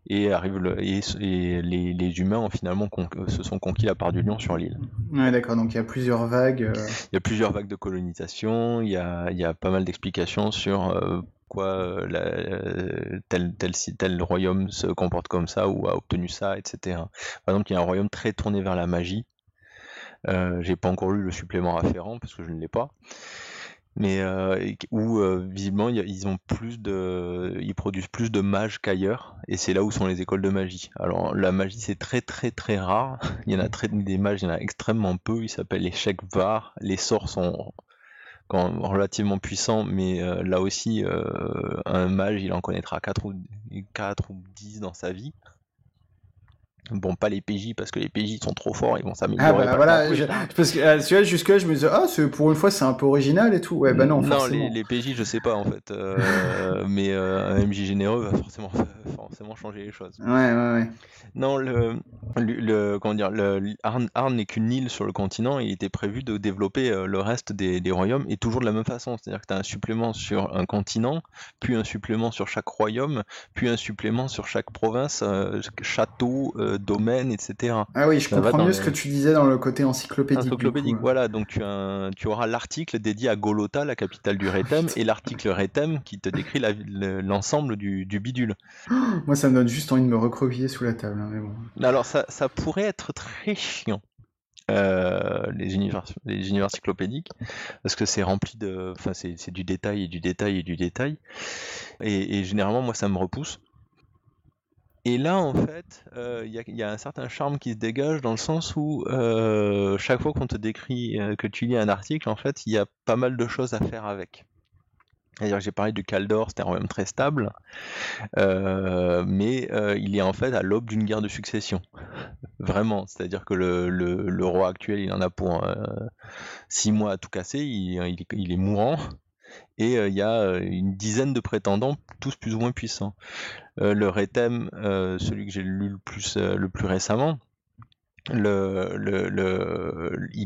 Et, arrive et, les, humains ont finalement se sont conquis la part du lion sur l'île. Ouais, d'accord, donc il y a plusieurs vagues. Il y a plusieurs vagues de colonisation, il y a, il y a pas mal d'explications sur pourquoi tel, tel, tel royaume se comporte comme ça ou a obtenu ça, etc. Par exemple, il y a un royaume très tourné vers la magie, euh, j'ai pas encore lu le supplément afférent parce que je ne l'ai pas. Mais euh, où euh, visiblement ils ont plus de, ils produisent plus de mages qu'ailleurs, et c'est là où sont les écoles de magie. Alors la magie c'est très très très rare. Il y en a très des mages, il y en a extrêmement peu. Ils s'appellent les Shekvar. Les sorts sont relativement puissants, mais là aussi un mage il en connaîtra 4 ou 4 ou 10 dans sa vie. Bon, pas les PJ parce que les PJ sont trop forts, ils vont s'améliorer. Ah bah voilà, parce que euh, celui-là jusque-là je me disais ah pour une fois c'est un peu original et tout. Ouais bah non. Non les, les, PJ je sais pas en fait, euh, mais euh, un MJ généreux va forcément forcément changer les choses. Ouais ouais ouais. Non le, le, comment dire le Arn, n'est qu'une île sur le continent et il était prévu de développer le reste des, des royaumes et toujours de la même façon, c'est-à-dire que tu as un supplément sur un continent, puis un supplément sur chaque royaume, puis un supplément sur chaque province, château domaine, etc. Ah oui, je comprends mieux ce que tu disais dans le côté encyclopédique. Encyclopédique, voilà. Donc tu, tu auras l'article dédié à Golota, la capitale du Rétem, et l'article Rétem qui te décrit l'ensemble du, bidule. moi, ça me donne juste envie de me recroqueviller sous la table. Hein, Alors ça, ça pourrait être très chiant. Euh, les, univers, les univers encyclopédiques parce que c'est rempli de enfin c'est du détail et du détail et du détail et généralement moi ça me repousse et là, en fait, euh, il y, a un certain charme qui se dégage dans le sens où euh, chaque fois qu'on te décrit euh, que tu lis un article, en fait, il y a pas mal de choses à faire avec. C'est-à-dire j'ai parlé du Caldor, c'était un royaume très stable, mais il est en fait à l'aube d'une guerre de succession. Vraiment, c'est-à-dire que le, roi actuel, il en a pour six mois à tout casser, il est mourant, et il y a une dizaine de prétendants, tous plus ou moins puissants. le Rétem, celui que j'ai lu le plus, le plus récemment, il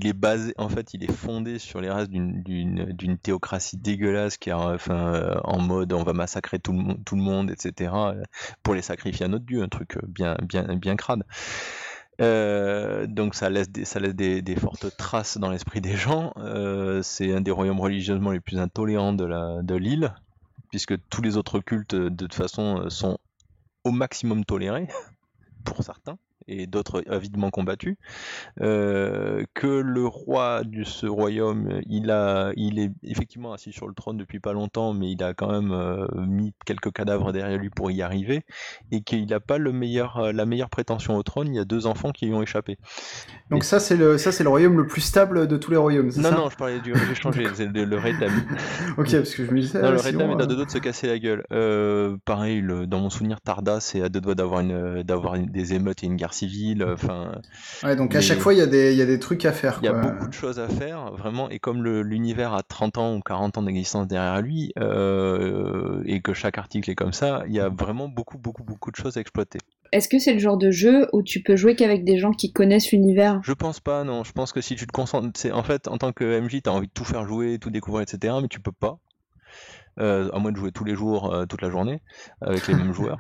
est basé, en fait, il est fondé sur les restes d'une théocratie dégueulasse qui est en mode on va massacrer tout le, tout le monde, etc., pour les sacrifier à notre dieu, un truc bien, bien, bien crade. Euh, donc ça laisse des, ça laisse des, fortes traces dans l'esprit des gens. Euh, c'est un des royaumes religieusement les plus intolérants de la de l'île, puisque tous les autres cultes de toute façon sont au maximum tolérés pour certains et d'autres avidement combattus, euh, que le roi de ce royaume, il, a, il est effectivement assis sur le trône depuis pas longtemps, mais il a quand même euh, mis quelques cadavres derrière lui pour y arriver, et qu'il n'a pas le meilleur, euh, la meilleure prétention au trône, il y a deux enfants qui lui ont échappé. Donc ça c'est le, ça c'est le royaume le plus stable de tous les royaumes, Non, non, je parlais du, j'ai changé, c'est le, le ok, parce que je me disais... Non, le Redam est à deux doigts de se casser la gueule. pareil, dans mon souvenir, Tarda, c'est à deux doigts d'avoir, une, d'avoir des émeutes et une guerre civile. Euh, enfin. Ouais, donc à chaque fois, il y, a des, y a des trucs à faire. Il y a beaucoup de choses à faire, vraiment. Et comme l'univers a 30 ans ou 40 ans d'existence derrière lui, euh, et que chaque article est comme ça, il y a vraiment beaucoup, beaucoup, beaucoup de choses à exploiter. Est-ce que c'est le genre de jeu où tu peux jouer qu'avec des gens qui connaissent l'univers? Je pense pas, non. Je pense que si tu te concentres, c'est en fait en tant que MJ, tu as envie de tout faire jouer, tout découvrir, etc. Mais tu peux pas. Euh, à moins de jouer tous les jours, toute la journée, avec les mêmes joueurs.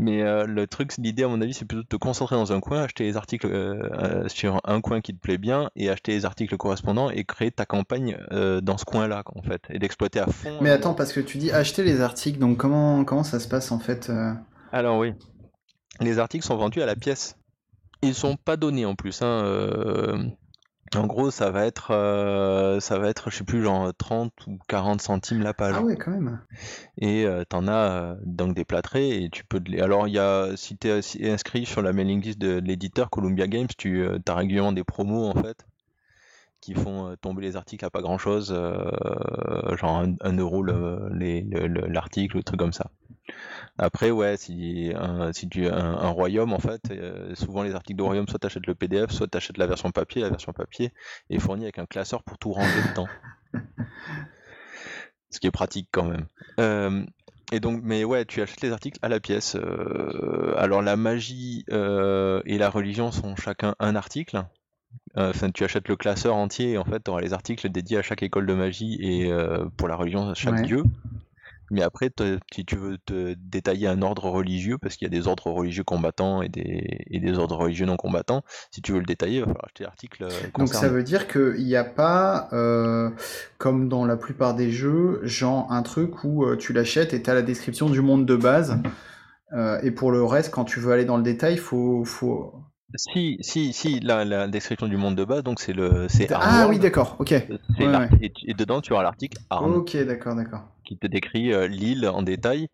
Mais euh, le truc, l'idée à mon avis, c'est plutôt de te concentrer dans un coin, acheter les articles euh, sur un coin qui te plaît bien et acheter les articles correspondants et créer ta campagne dans ce coin-là, en fait, et d'exploiter à fond. Mais attends, parce que tu dis acheter les articles, donc comment, comment ça se passe en fait Alors oui, les articles sont vendus à la pièce. Ils sont pas donnés en plus. Hein, en gros, ça va être, euh, ça va être, je sais plus, genre 30 ou 40 centimes la page. Ah ouais, quand même. Et tu euh, t'en as euh, donc des plâtrés et tu peux. Alors, il y a, si tu es inscrit sur la mailing list de, l'éditeur Columbia Games, tu as régulièrement des promos en fait qui font tomber les articles à pas grand chose, genre 1 euro l'article, le, truc comme ça. Après, ouais, si, un, si tu un, un royaume, en fait, euh, souvent les articles de royaume, soit tu achètes le PDF, soit tu achètes la version papier. La version papier est fournie avec un classeur pour tout ranger dedans. Ce qui est pratique quand même. Euh, et donc, mais ouais, tu achètes les articles à la pièce. Euh, alors, la magie et la religion sont chacun un article. Enfin, tu achètes le classeur entier et en fait, tu auras les articles dédiés à chaque école de magie et pour la religion, à chaque dieu. Mais après, si tu veux te détailler un ordre religieux, parce qu'il y a des ordres religieux combattants et des, et des ordres religieux non combattants, si tu veux le détailler, il va falloir acheter l'article. Euh, Donc ça veut dire qu'il n'y a pas, euh, comme dans la plupart des jeux, genre un truc où euh, tu l'achètes et tu as la description du monde de base. et pour le reste, quand tu veux aller dans le détail, il faut, faut, si, si, si, la, la description du monde de base, donc c'est le, Ah oui, d'accord, ok. Et, dedans, tu auras l'article. Ok, d'accord, d'accord. Qui te décrit euh, l'île en détail,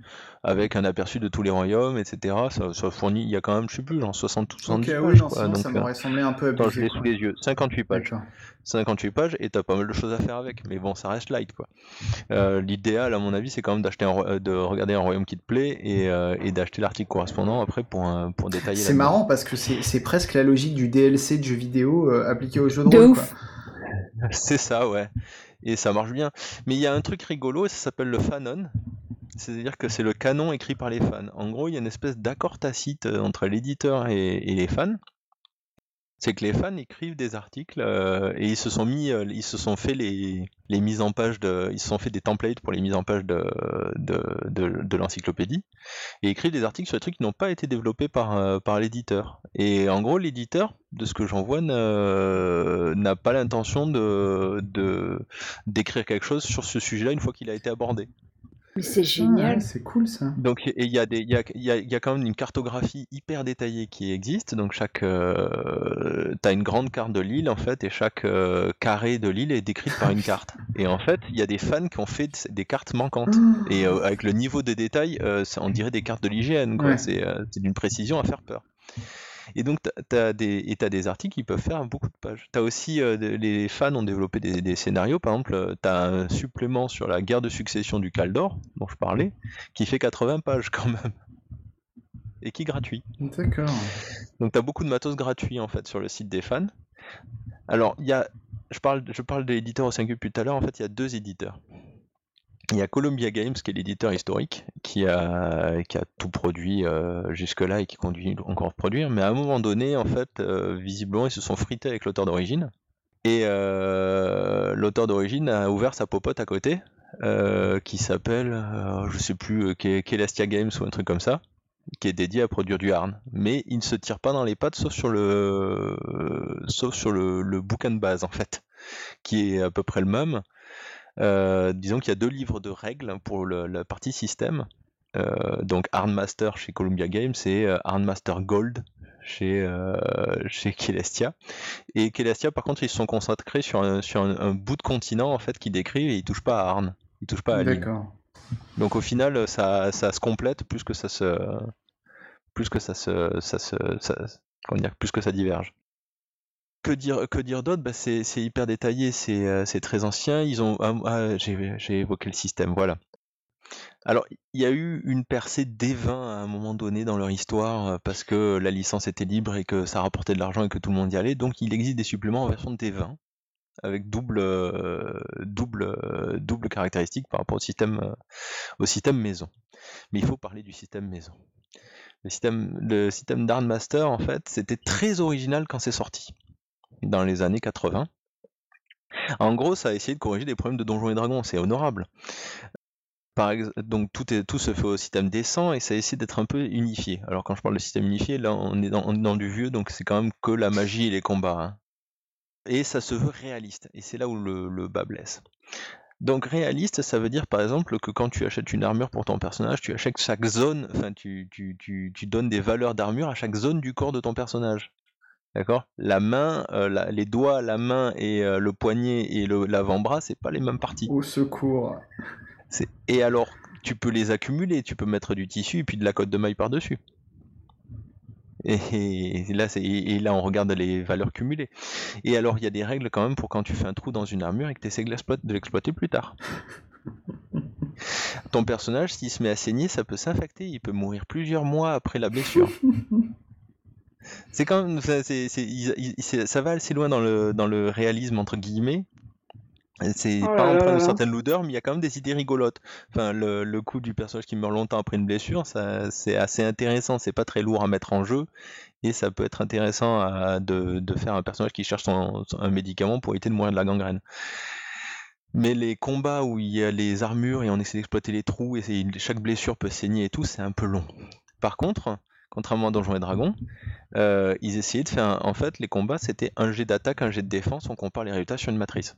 avec un aperçu de tous les royaumes, etc. Ça, ça fournit, il y a quand même, je sais plus, genre 60 ou 70 Ok, oui, non, sinon, ça m'aurait semblé un peu abusé. je l'ai sous les yeux, 58 pages. 58 pages et t'as pas mal de choses à faire avec, mais bon, ça reste light quoi. Euh, l'idéal, à mon avis, c'est quand même d'acheter de regarder un royaume qui te plaît et, euh, et d'acheter l'article correspondant après pour, pour détailler. C'est marrant parce que c'est presque la logique du DLC de jeu vidéo euh, appliqué au jeu de, rôle. C'est ça, ouais. Et ça marche bien. Mais il y a un truc rigolo, ça s'appelle le fanon. C'est-à-dire que c'est le canon écrit par les fans. En gros, il y a une espèce d'accord tacite entre l'éditeur et les fans c'est que les fans écrivent des articles euh, et ils se sont mis, euh, ils se sont fait les, les, mises en page de, ils se sont fait des templates pour les mises en page de, de, l'encyclopédie et écrivent des articles sur des trucs qui n'ont pas été développés par, euh, par l'éditeur. Et en gros, l'éditeur, de ce que j'en vois, n'a pas l'intention de, d'écrire quelque chose sur ce sujet-là une fois qu'il a été abordé. Mais c'est ah, génial. c'est cool ça. Donc il y a des, il y a, y, a, y a, quand même une cartographie hyper détaillée qui existe. Donc chaque, euh, t'as une grande carte de l'île en fait, et chaque euh, carré de l'île est décrit par une carte. Et en fait, il y a des fans qui ont fait des cartes manquantes. Ah. Et euh, avec le niveau de détail, on dirait des cartes de l'IGN. C'est d'une précision à faire peur. Et donc, tu as, des, as des articles qui peuvent faire beaucoup de pages. Tu as aussi, euh, les fans ont développé des, scénarios. Par exemple, euh, tu as un supplément sur la guerre de succession du Caldor, dont je parlais, qui fait 80 pages quand même. Et qui est gratuit. D'accord. Donc, tu as beaucoup de matos gratuits en fait sur le site des fans. Alors, il y a, je parle, je parle de l'éditeur au singulier depuis tout à l'heure. En fait, il y a deux éditeurs. Il y a Columbia Games, qui est l'éditeur historique, qui a, tout produit euh, jusque-là et qui conduit encore à produire. Mais à un moment donné, en fait, euh, visiblement, ils se sont frités avec l'auteur d'origine. Et euh, l'auteur d'origine a ouvert sa popote à côté, qui s'appelle, je sais plus, Kelestia Games ou un truc comme ça, qui est dédié à produire du harn. Mais il ne se tire pas dans les pattes, sauf sur le, sauf sur le bouquin de base, en fait, qui est à peu près le même. Euh, disons qu'il y a deux livres de règles pour la partie système. Euh, donc Master chez Columbia Games et euh, Master Gold chez, euh, chez Kelestia. Et Kelestia, par contre, ils se sont concentrés sur un, sur un, bout de continent en fait qui décrit et ils touchent pas à Arn, ils touchent pas à D'accord. Donc au final, ça, ça, se complète plus que ça se, plus que ça se, ça se, comment dire, plus que ça diverge que dire, d'autre? Bah c'est, hyper détaillé, c'est, euh, très ancien. Ils ont, ah, ah, j'ai, évoqué le système, voilà. Alors, il y a eu une percée des vins à un moment donné dans leur histoire euh, parce que la licence était libre et que ça rapportait de l'argent et que tout le monde y allait. Donc, il existe des suppléments en version d 20 avec double, euh, double, double caractéristique par rapport au système, au système maison. Mais il faut parler du système maison. Le système, le système Master, en fait, c'était très original quand c'est sorti dans les années 80. En gros, ça a essayé de corriger des problèmes de Donjons et Dragons, c'est honorable. donc tout, se fait au système descend et ça essaie d'être un peu unifié. Alors quand je parle de système unifié, là on est dans, du vieux, donc c'est quand même que la magie et les combats. Hein. Et ça se veut réaliste, et c'est là où le, bas blesse. Donc réaliste, ça veut dire par exemple que quand tu achètes une armure pour ton personnage, tu achètes chaque zone, enfin tu donnes des valeurs d'armure à chaque zone du corps de ton personnage. D'accord? La main, euh, les doigts, la main et euh, le poignet et l'avant-bras, c'est pas les mêmes parties. Au secours. Et alors, tu peux les accumuler, tu peux mettre du tissu et puis de la cotte de maille par-dessus. Et, là, et là, on regarde les valeurs cumulées. Et alors, il y a des règles quand même pour quand tu fais un trou dans une armure et que tu essaies de l'exploiter plus tard. Ton personnage, s'il se met à saigner, ça peut s'infecter, il peut mourir plusieurs mois après la blessure. C'est quand même, ça va assez loin dans le, dans le réalisme entre guillemets. C'est oh pas en train de certaines lourdeurs, mais il y a quand même des idées rigolotes. Enfin, le, le coup du personnage qui meurt longtemps après une blessure, ça, c'est assez intéressant. C'est pas très lourd à mettre en jeu, et ça peut être intéressant à, de, de, faire un personnage qui cherche son, un médicament pour éviter de mourir de la gangrène. Mais les combats où il y a les armures et on essaie d'exploiter les trous et chaque blessure peut saigner et tout, c'est un peu long. Par contre, contrairement à Donjons et Dragons, euh, ils essayaient de faire. En fait, les combats, c'était un jet d'attaque, un jet de défense, on compare les résultats sur une matrice.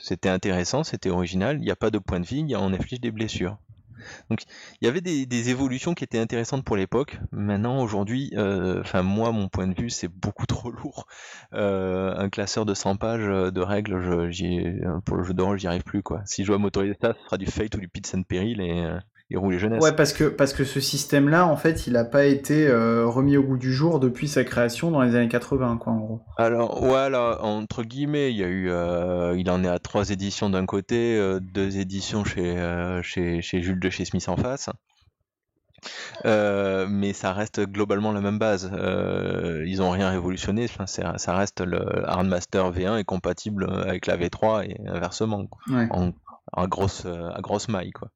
C'était intéressant, c'était original, il n'y a pas de point de vie, on inflige des blessures. Donc il y avait des, évolutions qui étaient intéressantes pour l'époque. Maintenant, aujourd'hui, euh, enfin moi, mon point de vue, c'est beaucoup trop lourd. Euh, un classeur de 100 pages de règles, pour le jeu rôle, j'y arrive plus. quoi. Si je dois m'autoriser ça, ce sera du Fate ou du Pits and Peril et, et jeunesse. Ouais, parce que, parce que ce système-là, en fait, il n'a pas été euh, remis au goût du jour depuis sa création dans les années 80, quoi, en gros. Alors, voilà, entre guillemets, il y a eu, euh, il en est à trois éditions d'un côté, euh, deux éditions chez, chez, chez, Jules de chez Smith en face. mais ça reste globalement la même base. ils n'ont rien révolutionné. Enfin, ça reste le Hardmaster V1 est compatible avec la V3 et inversement, en, en, grosse, à grosse maille. Quoi.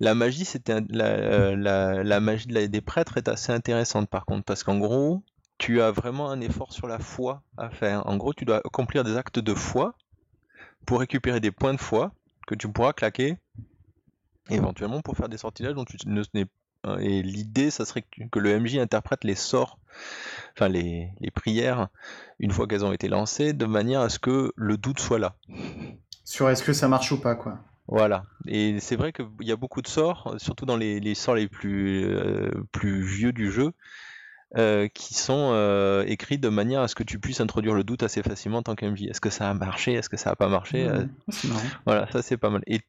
La magie, c'était la, la, magie des prêtres est assez intéressante par contre, parce qu'en gros, tu as vraiment un effort sur la foi à faire. En gros, tu dois accomplir des actes de foi pour récupérer des points de foi que tu pourras claquer éventuellement pour faire des sortilèges dont tu ne et l'idée, ça serait que, le MJ interprète les sorts, enfin les prières, une fois qu'elles ont été lancées, de manière à ce que le doute soit là. Sur est-ce que ça marche ou pas, quoi. Voilà. Et c'est vrai qu'il y a beaucoup de sorts, surtout dans les, sorts les plus, euh, plus vieux du jeu, euh, qui sont euh, écrits de manière à ce que tu puisses introduire le doute assez facilement en tant qu'MJ. Est-ce que ça a marché? Est-ce que ça n'a pas marché? Voilà, ça c'est pas mal. Et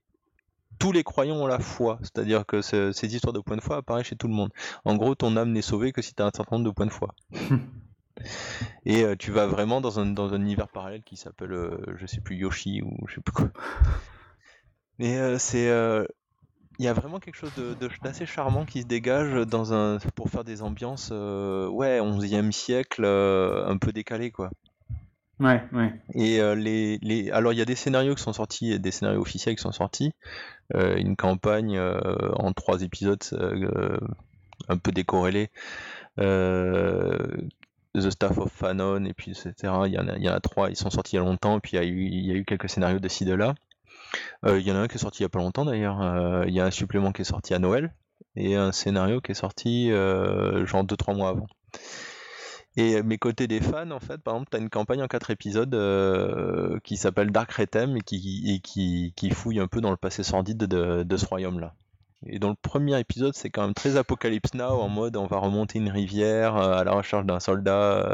tous les croyants ont la foi, c'est-à-dire que ces histoires de points de foi apparaissent chez tout le monde. En gros, ton âme n'est sauvée que si tu as un certain nombre de points de foi. Et tu vas vraiment dans un, dans un univers parallèle qui s'appelle, je sais plus, Yoshi ou je sais plus quoi. Mais euh, c'est. Euh, il y a vraiment quelque chose de, d'assez charmant qui se dégage dans un, pour faire des ambiances, euh, ouais, 11e siècle, un peu décalé, quoi. Ouais, ouais. Et les, les, alors il y a des scénarios qui sont sortis, des scénarios officiels qui sont sortis. une campagne en trois épisodes, un peu décorrélée. The Staff of Fanon, et puis etc. Il y, en a, il y en a trois, ils sont sortis il y a longtemps, et puis il y a eu, il y a eu quelques scénarios de ci, de là. Euh, il y en a un qui est sorti il y a pas longtemps d'ailleurs. Euh, il y a un supplément qui est sorti à Noël et un scénario qui est sorti euh, genre 2-3 mois avant. Et mes côtés des fans, en fait, par exemple, tu as une campagne en 4 épisodes qui s'appelle Dark Rethem et, qui, fouille un peu dans le passé sordide de, ce royaume-là. Et dans le premier épisode, c'est quand même très Apocalypse Now, en mode on va remonter une rivière à la recherche d'un soldat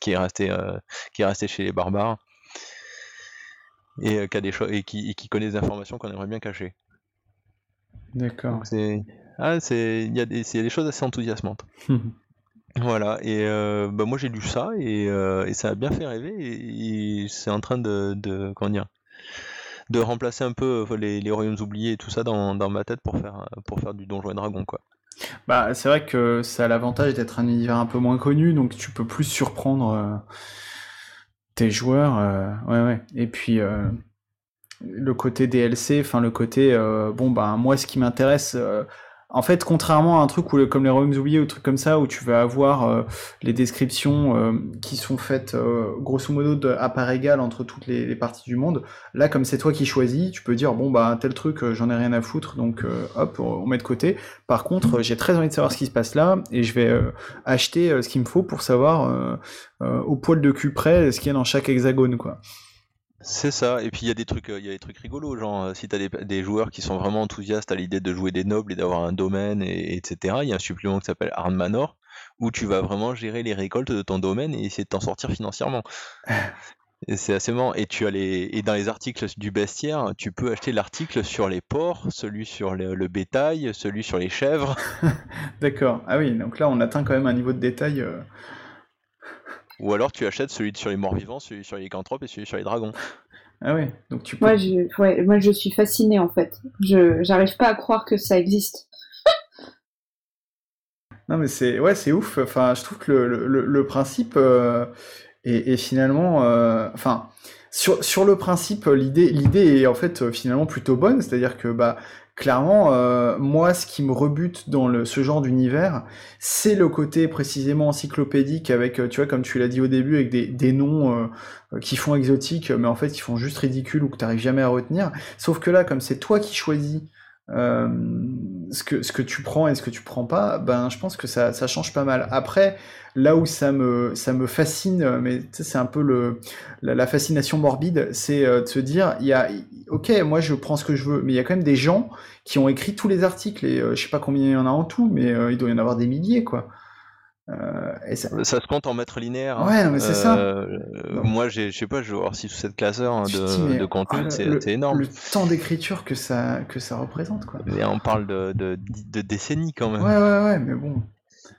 qui est resté chez les barbares et, euh, qui, a des et, qui, qui connaît des informations qu'on aimerait bien cacher. D'accord. C'est ah, il y, a des, des choses assez enthousiasmantes. voilà, et euh, bah, moi j'ai lu ça et, euh, et, ça a bien fait rêver et, c'est en train de, de, comment dire, de remplacer un peu les, les, royaumes oubliés et tout ça dans, dans, ma tête pour faire, pour faire du donjon et dragon quoi. Bah, c'est vrai que ça a l'avantage d'être un univers un peu moins connu, donc tu peux plus surprendre joueurs, euh, ouais, ouais. Et puis euh, le côté DLC, enfin le côté, euh, bon ben moi ce qui m'intéresse, en fait, contrairement à un truc où, comme les royaumes oubliés ou trucs comme ça, où tu vas avoir euh, les descriptions euh, qui sont faites euh, grosso modo à part égale entre toutes les, parties du monde, là, comme c'est toi qui choisis, tu peux dire bon bah tel truc, j'en ai rien à foutre, donc hop, on met de côté. Par contre, j'ai très envie de savoir ce qui se passe là, et je vais acheter ce qu'il me faut pour savoir au poil de cul près ce qu'il y a dans chaque hexagone, quoi. C'est ça, et puis il y a des trucs, il y a des trucs rigolos, genre euh, si t'as des, joueurs qui sont vraiment enthousiastes à l'idée de jouer des nobles et d'avoir un domaine, et, etc. Il y a un supplément qui s'appelle Arn Manor, où tu vas vraiment gérer les récoltes de ton domaine et essayer de t'en sortir financièrement. C'est assez marrant. Et tu as les, et dans les articles du bestiaire, tu peux acheter l'article sur les porcs, celui sur le, bétail, celui sur les chèvres. D'accord. Ah oui, donc là on atteint quand même un niveau de détail. Euh, ou alors tu achètes celui sur les morts vivants, celui sur les lycanthropes et celui sur les dragons. Ah oui, donc tu peux... moi, je, moi je suis fasciné en fait. Je j'arrive pas à croire que ça existe. non mais c'est ouais c'est ouf. Enfin je trouve que le, le, principe euh, est, finalement euh, enfin sur, sur le principe l'idée l'idée est en fait finalement plutôt bonne. C'est-à-dire que bah clairement, euh, moi, ce qui me rebute dans ce genre d'univers, c'est le côté précisément encyclopédique avec, euh, tu vois, comme tu l'as dit au début, avec des, des noms euh, qui font exotiques, mais en fait qui font juste ridicule ou que tu n'arrives jamais à retenir. Sauf que là, comme c'est toi qui choisis euh, ce, que, ce que tu prends et ce que tu prends pas, ben je pense que ça, ça change pas mal. Après, là où ça me, ça me fascine, mais c'est un peu le, la, fascination morbide, c'est de se dire, il y a, ok, moi je prends ce que je veux, mais il y a quand même des gens qui ont écrit tous les articles, et je sais pas combien il y en a en tout, mais il doit y en avoir des milliers, quoi. Euh, ça... se compte en mètres linéaires. Hein. Ouais, mais c'est ça. Euh, moi, je sais pas, je vais voir si sous cette classeur hein, de, de, contenu, ah, c'est énorme. Le temps d'écriture que ça, que ça représente, quoi. Et on parle de, de, décennies quand même. Ouais, ouais, ouais, mais bon.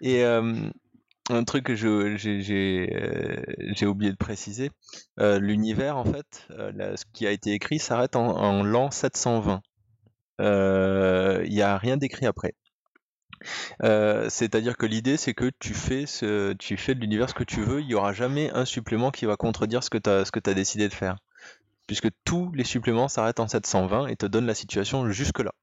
Et euh, un truc que j'ai oublié de préciser, l'univers, en fait, ce qui a été écrit s'arrête en, en l'an 720. Il n'y a rien d'écrit après. Euh, c'est-à-dire que l'idée, c'est que tu fais, ce, tu fais de l'univers ce que tu veux, il n'y aura jamais un supplément qui va contredire ce que tu as, décidé de faire. Puisque tous les suppléments s'arrêtent en 720 et te donnent la situation jusque-là.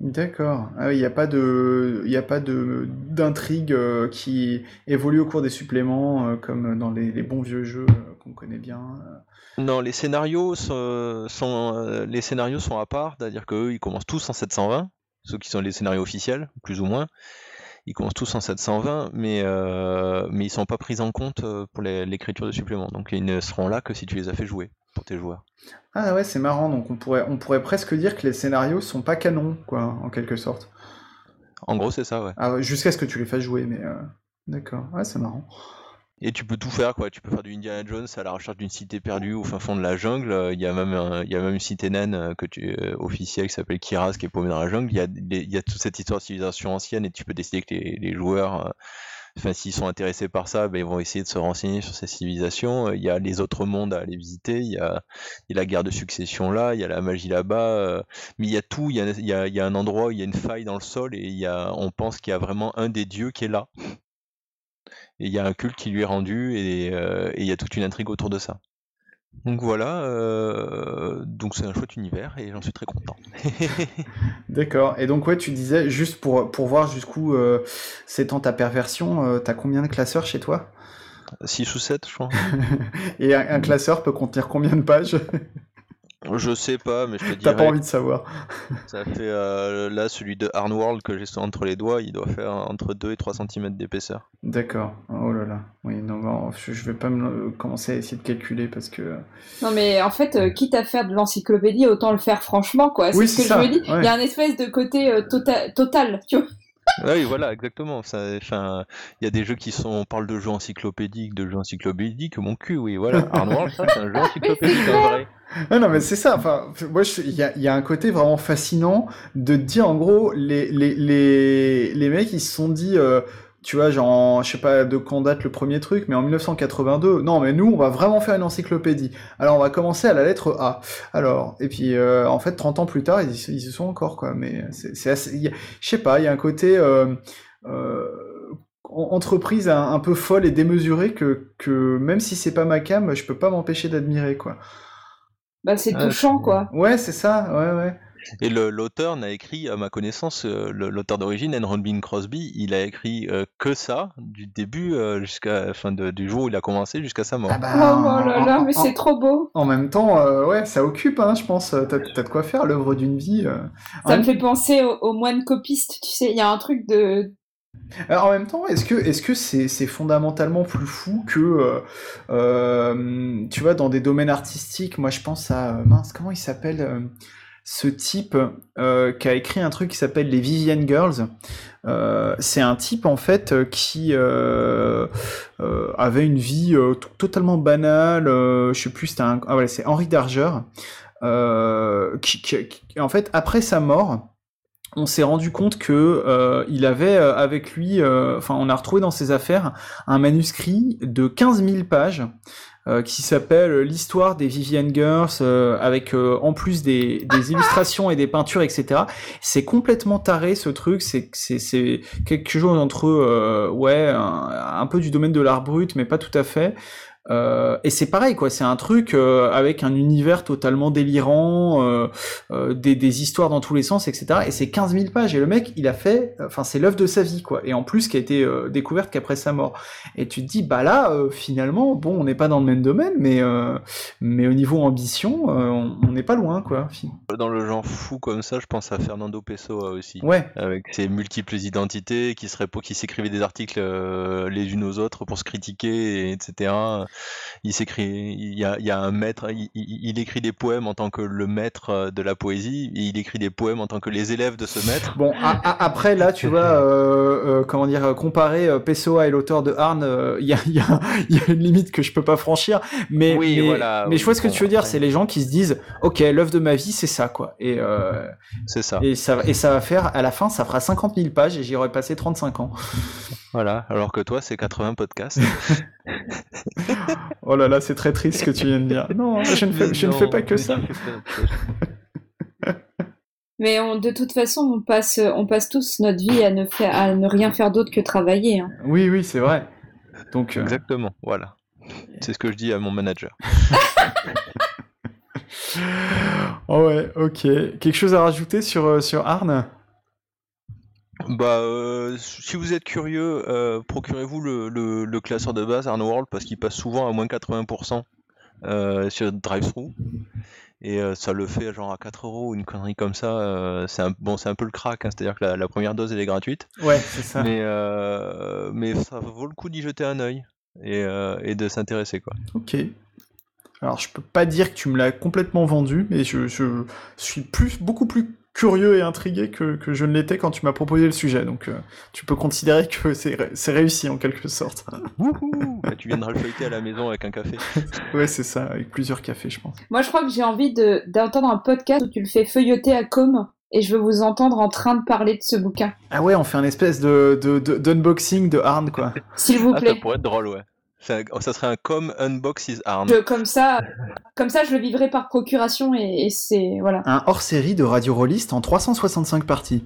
D'accord. Ah il n'y a pas de, il a pas de d'intrigue euh, qui évolue au cours des suppléments euh, comme dans les, bons vieux jeux qu'on connaît bien. Non, les scénarios sont, sont les scénarios sont à part, c'est-à-dire qu'eux ils commencent tous en 720 ceux qui sont les scénarios officiels, plus ou moins. Ils commencent tous en 720, mais, euh, mais ils sont pas pris en compte euh, pour l'écriture de suppléments. Donc ils ne seront là que si tu les as fait jouer pour tes joueurs. Ah ouais, c'est marrant. Donc on pourrait, on pourrait presque dire que les scénarios sont pas canons, quoi, en quelque sorte. En gros, c'est ça, ouais. Ah, jusqu'à ce que tu les fasses jouer, mais euh, d'accord. Ouais, c'est marrant. Et tu peux tout faire, quoi. Tu peux faire du Indiana Jones à la recherche d'une cité perdue au fin fond de la jungle. Il y a même, il y a même une cité naine euh, que tu, euh, officielle qui s'appelle Kiraz qui est paumée dans la jungle. Il y, a, il y a toute cette histoire de civilisation ancienne et tu peux décider que les, joueurs, euh, s'ils sont intéressés par ça, ben, ils vont essayer de se renseigner sur ces civilisations. Il y a les autres mondes à aller visiter. Il y a, il y a la guerre de succession là. Il y a la magie là-bas. mais il y a tout. Il y a, il y a, il y a un endroit où il y a une faille dans le sol et il y a, on pense qu'il y a vraiment un des dieux qui est là et il y a un culte qui lui est rendu euh, et il y a toute une intrigue autour de ça. Donc voilà, euh, donc c'est un chouette univers et j'en suis très content. D'accord. Et donc ouais, tu disais juste pour pour voir jusqu'où euh, s'étend ta perversion, t'as combien de classeurs chez toi? 6 ou 7 je crois. et un, classeur peut contenir combien de pages? Je sais pas, mais je te dis. T'as pas envie de savoir. Ça fait euh, là celui de Arnworld que j'ai entre les doigts, il doit faire entre 2 et 3 cm d'épaisseur. D'accord. Oh là là. Oui, non, je, vais pas me commencer à essayer de calculer parce que. Non, mais en fait, euh, quitte à faire de l'encyclopédie, autant le faire franchement, quoi. C'est ce que je me dis. Il y a un espèce de côté euh, tota-, total, tu vois. Oui, voilà, exactement. Il y a des jeux qui sont. On parle de jeux encyclopédiques, de jeux encyclopédiques, mon cul, oui, voilà. Arnold, ça, c'est un jeu encyclopédique en vrai. Ah non, mais c'est ça. Enfin, moi, il y a, y a, un côté vraiment fascinant de dire, en gros, les, les, les, les mecs, ils se sont dit. Euh, tu vois, genre, je sais pas de quand date le premier truc, mais en 1982, non, mais nous, on va vraiment faire une encyclopédie. Alors, on va commencer à la lettre A. Alors, et puis, euh, en fait, 30 ans plus tard, ils, ils y sont encore, quoi. Mais c'est assez, je sais pas, il y a un côté euh, euh, entreprise un, un, peu folle et démesurée que, que même si c'est pas ma cam, je peux pas m'empêcher d'admirer, quoi. Bah, c'est touchant, quoi. Ouais, c'est ça, ouais, ouais. Et l'auteur n'a écrit, à ma connaissance, l'auteur d'origine, Enron Bean Crosby, il a écrit que ça du début jusqu'à, fin du jour où il a commencé jusqu'à sa mort. Ah bah, oh, là là, mais c'est trop beau. En même temps, ouais, ça occupe, hein, je pense. T'as as de quoi faire l'œuvre d'une vie. Ça me fait penser aux au moines copistes, tu sais. Il y a un truc de alors, en même temps, est-ce que est-ce que c'est c'est fondamentalement plus fou que euh, euh, tu vois dans des domaines artistiques Moi, je pense à mince, comment il s'appelle euh, ce type qui a écrit un truc qui s'appelle les Vivian Girls. c'est un type en fait qui avait une vie totalement banale. je sais plus, c'était un ah voilà, c'est Henri Darger. Qui, en fait après sa mort on s'est rendu compte que euh, il avait euh, avec lui, euh, enfin on a retrouvé dans ses affaires un manuscrit de 15 000 pages qui s'appelle l'histoire des Vivian Girls avec en plus des, illustrations et des peintures etc. C'est complètement taré ce truc, c'est c'est quelque chose entre ouais un, peu du domaine de l'art brut mais pas tout à fait. Euh, et c'est pareil, quoi. C'est un truc euh, avec un univers totalement délirant, euh, des, des, histoires dans tous les sens, etc. Et c'est 15 000 pages. Et le mec, il a fait, enfin, c'est l'œuvre de sa vie, quoi. Et en plus, qui a été découverte qu'après sa mort. Et tu te dis, bah là, finalement, bon, on n'est pas dans le même domaine, mais mais au niveau ambition, on n'est pas loin, quoi. Dans le genre fou comme ça, je pense à Fernando Pessoa aussi. Ouais. Avec ses multiples identités, qui serait qui s'écrivait des articles les unes aux autres pour se critiquer, etc il s'écrit, il y a, un maître, il, écrit des poèmes en tant que le maître euh, de la poésie, et il écrit des poèmes en tant que les élèves de ce maître. Bon, après là, tu vois, euh, euh, comment dire, comparer Pessoa et l'auteur de Arne, il y a, une limite que je peux pas franchir, mais oui, mais, voilà, mais je vois ce que tu veux dire, c'est les gens qui se disent, ok, l'œuvre de ma vie, c'est ça, quoi, et c'est ça. Et ça, et ça va faire, à la fin, ça fera 50 000 pages et j'y aurais passé 35 ans. Voilà, alors que toi, c'est 80 podcasts. oh là là, c'est très triste ce que tu viens de dire. Non, je ne fais, je ne fais pas que ça. Mais de toute façon, on passe, on passe tous notre vie à ne, faire, à ne rien faire d'autre que travailler. Hein. Oui, oui, c'est vrai. Donc, euh, Exactement, voilà. C'est ce que je dis à mon manager. oh ouais, ok. Quelque chose à rajouter sur, euh, sur Arne? Bah, euh, si vous êtes curieux, euh, procurez-vous le, le, classeur de base World parce qu'il passe souvent à moins 80% euh, sur DriveThru. Et ça le fait genre à 4 euros, une connerie comme ça. c'est un, bon, c'est un peu le crack, hein, c'est-à-dire que la, première dose elle est gratuite. Ouais, c'est ça. Mais, mais ça vaut le coup d'y jeter un œil et, et de s'intéresser quoi. Ok. Alors je peux pas dire que tu me l'as complètement vendu, mais je, je suis plus, beaucoup plus curieux et intrigué que, que je ne l'étais quand tu m'as proposé le sujet. Donc euh, tu peux considérer que c'est réussi en quelque sorte. Bah, tu viendras le feuilleter à la maison avec un café. ouais, c'est ça, avec plusieurs cafés, je pense. Moi, je crois que j'ai envie d'entendre un podcast où tu le fais feuilleter à com et je veux vous entendre en train de parler de ce bouquin. Ah ouais, on fait un espèce de d'unboxing de, de Arne, quoi. S'il vous plaît. Ah, ça pourrait être drôle, ouais. Ça, serait un com unbox his arm. comme ça, comme ça, je le vivrai par procuration et, c'est voilà. Un hors série de Radio Rollist en 365 parties.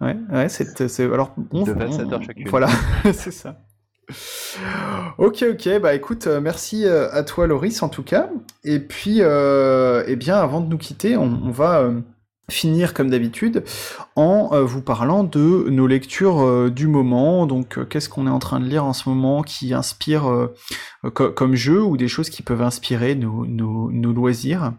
Ouais, ouais, c'est alors on, de 27 heures chacune. Voilà, c'est ça. Ok, ok, bah écoute, euh, merci euh, à toi Loris en tout cas. Et puis, euh, eh bien, avant de nous quitter, on, va euh, finir comme d'habitude en euh, vous parlant de nos lectures euh, du moment. Donc euh, qu'est-ce qu'on est en train de lire en ce moment qui inspire comme jeu ou des choses qui peuvent inspirer nos, nos, loisirs?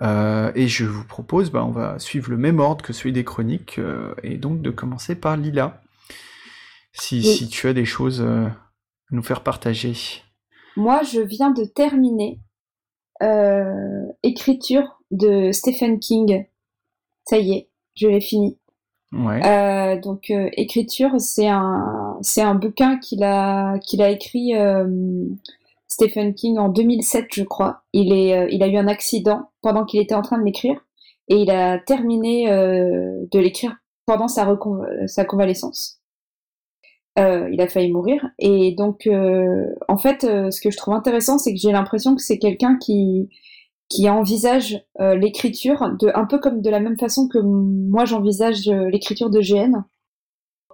et je vous propose, bah, on va suivre le même ordre que celui des chroniques et donc de commencer par Lila. Si, si tu as des choses à nous faire partager. Moi, je viens de terminer écriture de Stephen King ça y est, je l'ai fini. Ouais. Euh, donc euh, écriture, c'est un c'est un bouquin qu'il a qu'il a écrit euh, Stephen King en 2007, je crois. Il est il a eu un accident pendant qu'il était en train de l'écrire et il a terminé de l'écrire pendant sa sa convalescence. il a failli mourir et donc en fait, ce que je trouve intéressant, c'est que j'ai l'impression que c'est quelqu'un qui qui envisage euh, l'écriture de un peu comme de la même façon que moi j'envisage euh, l'écriture de GN.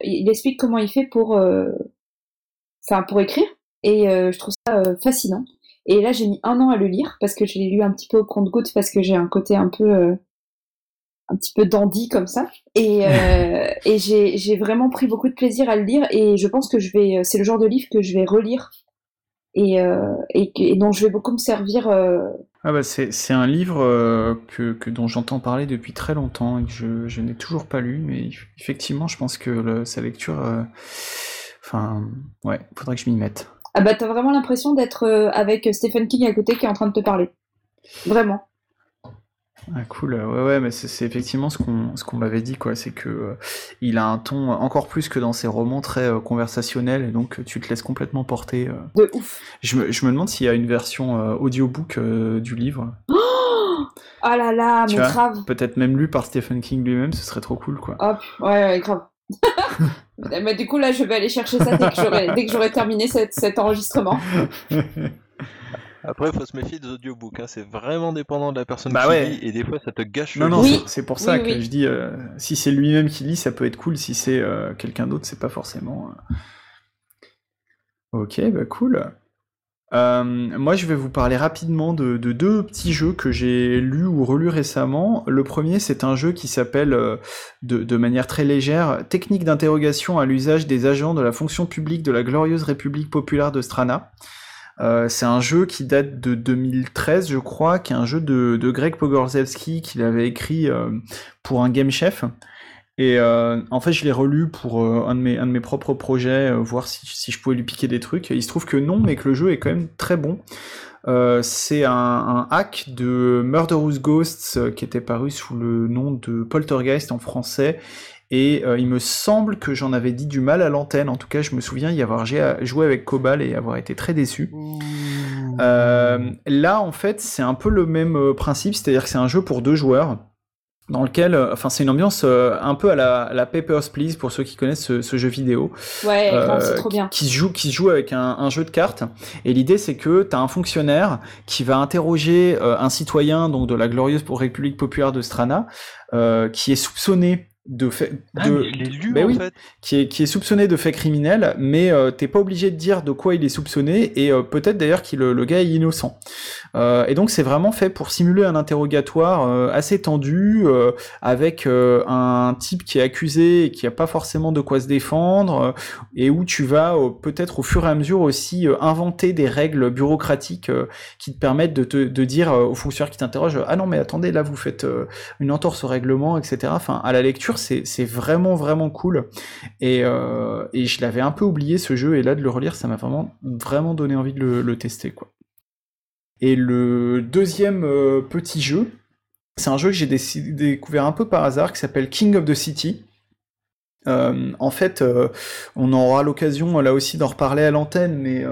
Il explique comment il fait pour, euh, enfin pour écrire et je trouve ça fascinant. Et là j'ai mis un an à le lire parce que je l'ai lu un petit peu au compte-goutte parce que j'ai un côté un peu un petit peu dandy comme ça. Et, et j'ai, j'ai vraiment pris beaucoup de plaisir à le lire et je pense que je vais, c'est le genre de livre que je vais relire et, euh, et, et dont je vais beaucoup me servir. Euh, ah bah c'est, un livre euh, que, que, dont j'entends parler depuis très longtemps et que je, je n'ai toujours pas lu, mais effectivement, je pense que le, sa lecture, enfin, ouais, faudrait que je m'y mette. Ah bah t'as vraiment l'impression d'être avec Stephen King à côté qui est en train de te parler. Vraiment. Ah, cool, ouais, ouais, mais c'est effectivement ce qu'on ce qu'on m'avait dit, quoi. C'est que euh, il a un ton encore plus que dans ses romans très euh, conversationnels, et donc tu te laisses complètement porter. Euh. De ouf. Je me, je me demande s'il y a une version audiobook du livre. Oh ah là là, Tu mais vois, grave. Peut-être même lu par Stephen King lui-même, ce serait trop cool, quoi. Hop, ouais, ouais, grave. mais du coup là, je vais aller chercher ça dès que j'aurai terminé cet, cet enregistrement. Après, il faut se méfier des audiobooks. Hein. C'est vraiment dépendant de la personne Bah qui ouais. lit et des fois, ça te gâche Non, le non, livre. Oui. c'est- c'est pour ça Oui, que oui. je dis, euh, si c'est lui-même qui lit, ça peut être cool. Si c'est euh, quelqu'un d'autre, c'est pas forcément. euh. Ok, bah cool. Euh, moi, je vais vous parler rapidement de, de deux petits jeux que j'ai lus ou relus récemment. Le premier, c'est un jeu qui s'appelle, euh, de, de manière très légère, Technique d'interrogation à l'usage des agents de la fonction publique de la glorieuse République populaire de Strana. Euh, c'est un jeu qui date de 2013, je crois, qui est un jeu de, Greg Pogorzelski qu'il avait écrit euh, pour un Game Chef. Et euh, en fait, je l'ai relu pour un, de mes, propres projets, voir si, je pouvais lui piquer des trucs. Il se trouve que non, mais que le jeu est quand même très bon. C'est un, hack de Murderous Ghosts qui était paru sous le nom de Poltergeist en français. Et euh, il me semble que j'en avais dit du mal à l'antenne. En tout cas, je me souviens y avoir joué avec Cobal et avoir été très déçu. Euh, là, en fait, c'est un peu le même euh, principe, c'est-à-dire que c'est un jeu pour deux joueurs, dans lequel, euh, enfin, c'est une ambiance euh, un peu à la, à la Papers, Please, pour ceux qui connaissent ce, ce jeu vidéo, Ouais, euh, c'est trop bien. qui se joue, qui se joue avec un, un jeu de cartes. Et l'idée, c'est que tu as un fonctionnaire qui va interroger euh, un citoyen donc de la glorieuse République populaire de Strana, euh, qui est soupçonné de fait Ah, de, lu Ben en oui. fait. qui est, qui est soupçonné de faits criminels, mais euh, t'es pas obligé de dire de quoi il est soupçonné, et euh, peut-être d'ailleurs que le, le gars est innocent. Euh, et donc c'est vraiment fait pour simuler un interrogatoire euh, assez tendu, euh, avec un type qui est accusé et qui a pas forcément de quoi se défendre, et où tu vas peut-être au fur et à mesure aussi inventer des règles bureaucratiques qui te permettent de, te, de dire euh, au fonctionnaire qui t'interroge, ah non mais attendez, là vous faites une entorse au règlement, etc. Enfin, à la lecture, c'est vraiment, vraiment cool. Et, et je l'avais un peu oublié ce jeu, et là de le relire, ça m'a vraiment, vraiment donné envie de le, le tester, quoi. Et le deuxième euh, petit jeu, c'est un jeu que j'ai découvert un peu par hasard, qui s'appelle King of the City. Euh, en fait, euh, on aura l'occasion là aussi d'en reparler à l'antenne, mais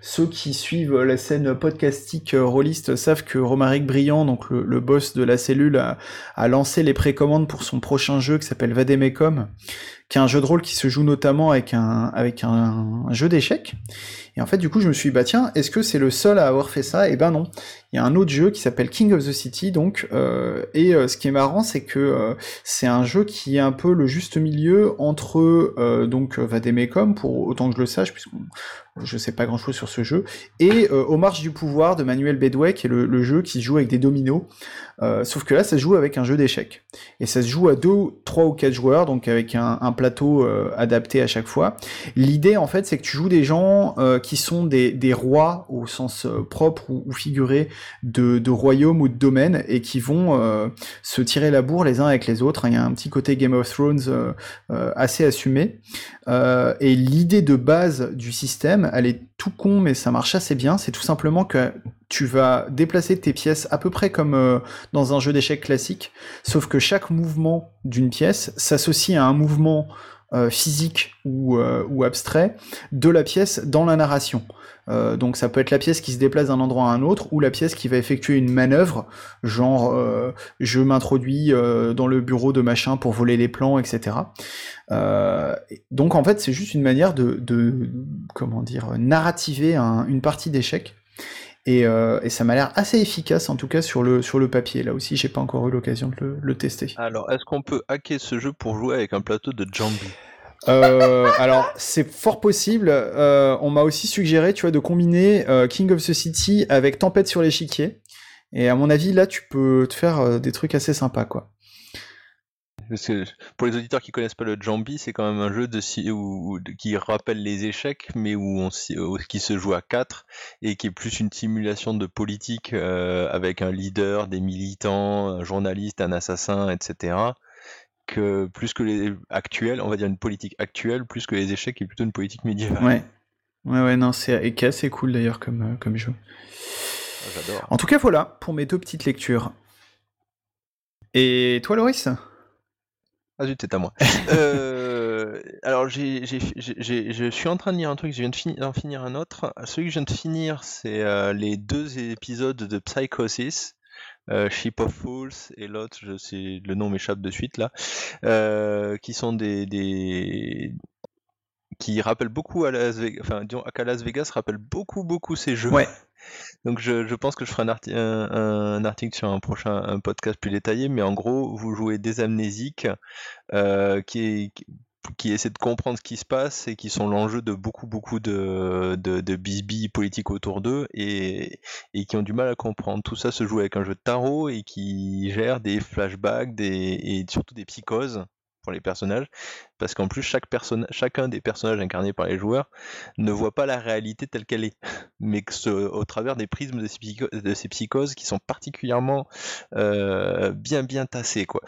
ceux qui suivent la scène podcastique rôliste savent que Romaric Briand, donc le, boss de la cellule, a, a lancé les précommandes pour son prochain jeu qui s'appelle Vademecum, qui est un jeu de rôle qui se joue notamment avec un, jeu d'échecs. Et en fait, du coup, je me suis dit, bah tiens, est-ce que c'est le seul à avoir fait ça? Eh ben non. Il y a un autre jeu qui s'appelle King of the City, donc, euh, et euh, ce qui est marrant, c'est que euh, c'est un jeu qui est un peu le juste milieu entre donc Vademecum, pour autant que je le sache, puisque je sais pas grand chose sur ce jeu, et euh, Aux marches du pouvoir de Manuel Bedouet, qui est le, jeu qui se joue avec des dominos. Euh, sauf que là, ça se joue avec un jeu d'échecs. Et ça se joue à deux, trois ou quatre joueurs, donc avec un, plateau euh, adapté à chaque fois. L'idée, en fait, c'est que tu joues des gens euh, qui sont des, rois au sens propre ou, ou figuré de, de royaumes ou de domaines et qui vont se tirer la bourre les uns avec les autres. Il y a un petit côté Game of Thrones assez assumé. Et l'idée de base du système, elle est tout con, mais ça marche assez bien. C'est tout simplement que tu vas déplacer tes pièces à peu près comme euh, dans un jeu d'échecs classique, sauf que chaque mouvement d'une pièce s'associe à un mouvement euh, physique ou, euh, ou abstrait de la pièce dans la narration. Euh, donc ça peut être la pièce qui se déplace d'un endroit à un autre ou la pièce qui va effectuer une manœuvre, genre je m'introduis dans le bureau de machin pour voler les plans, etc. Donc en fait c'est juste une manière de, comment dire narrativer un- une partie d'échecs et, euh, et ça m'a l'air assez efficace en tout cas sur le sur le papier. Là aussi j'ai pas encore eu l'occasion de le, le tester. Alors, est-ce qu'on peut hacker ce jeu pour jouer avec un plateau de Jambi Euh, alors, c'est fort possible. Euh, on m'a aussi suggéré, tu vois, de combiner euh, King of the City avec Tempête sur l'échiquier. Et à mon avis, là, tu peux te faire des trucs assez sympas, quoi. Parce que pour les auditeurs qui connaissent pas le Jambi, c'est quand même un jeu de, qui rappelle les échecs, mais où on qui se joue à 4 et qui est plus une simulation de politique euh, avec un leader, des militants, un journaliste, un assassin, etc. Que plus que les actuels, on va dire une politique actuelle, plus que les échecs, qui est plutôt une politique médiévale. Ouais, ouais, ouais, non, c'est assez cool d'ailleurs comme, euh, comme jeu. Ah, j'adore. En tout cas, voilà pour mes deux petites lectures. Et toi, Loris? Ah zut, c'est à moi. Euh, alors, je suis en train de lire un truc, je viens d'en finir un autre. Celui que je viens de finir, c'est euh, les deux épisodes de Psychosis. Euh, Ship of Fools et l'autre, je sais, le nom m'échappe de suite là, qui sont des, des, qui rappellent beaucoup à Las Vegas, enfin, disons, qu'à Las Vegas rappelle beaucoup, beaucoup ces jeux. Ouais. Donc je, pense que je ferai un, article sur un prochain podcast plus détaillé, mais en gros, vous jouez des amnésiques euh, qui, essaient de comprendre ce qui se passe et qui sont l'enjeu de beaucoup beaucoup de, de, politiques autour d'eux et, qui ont du mal à comprendre. Tout ça se joue avec un jeu de tarot et qui gère des flashbacks et surtout des psychoses les personnages, parce qu'en plus chaque personne, chacun des personnages incarnés par les joueurs ne voit pas la réalité telle qu'elle est, mais au travers des prismes de ces, psychoses qui sont particulièrement euh, bien bien tassées quoi.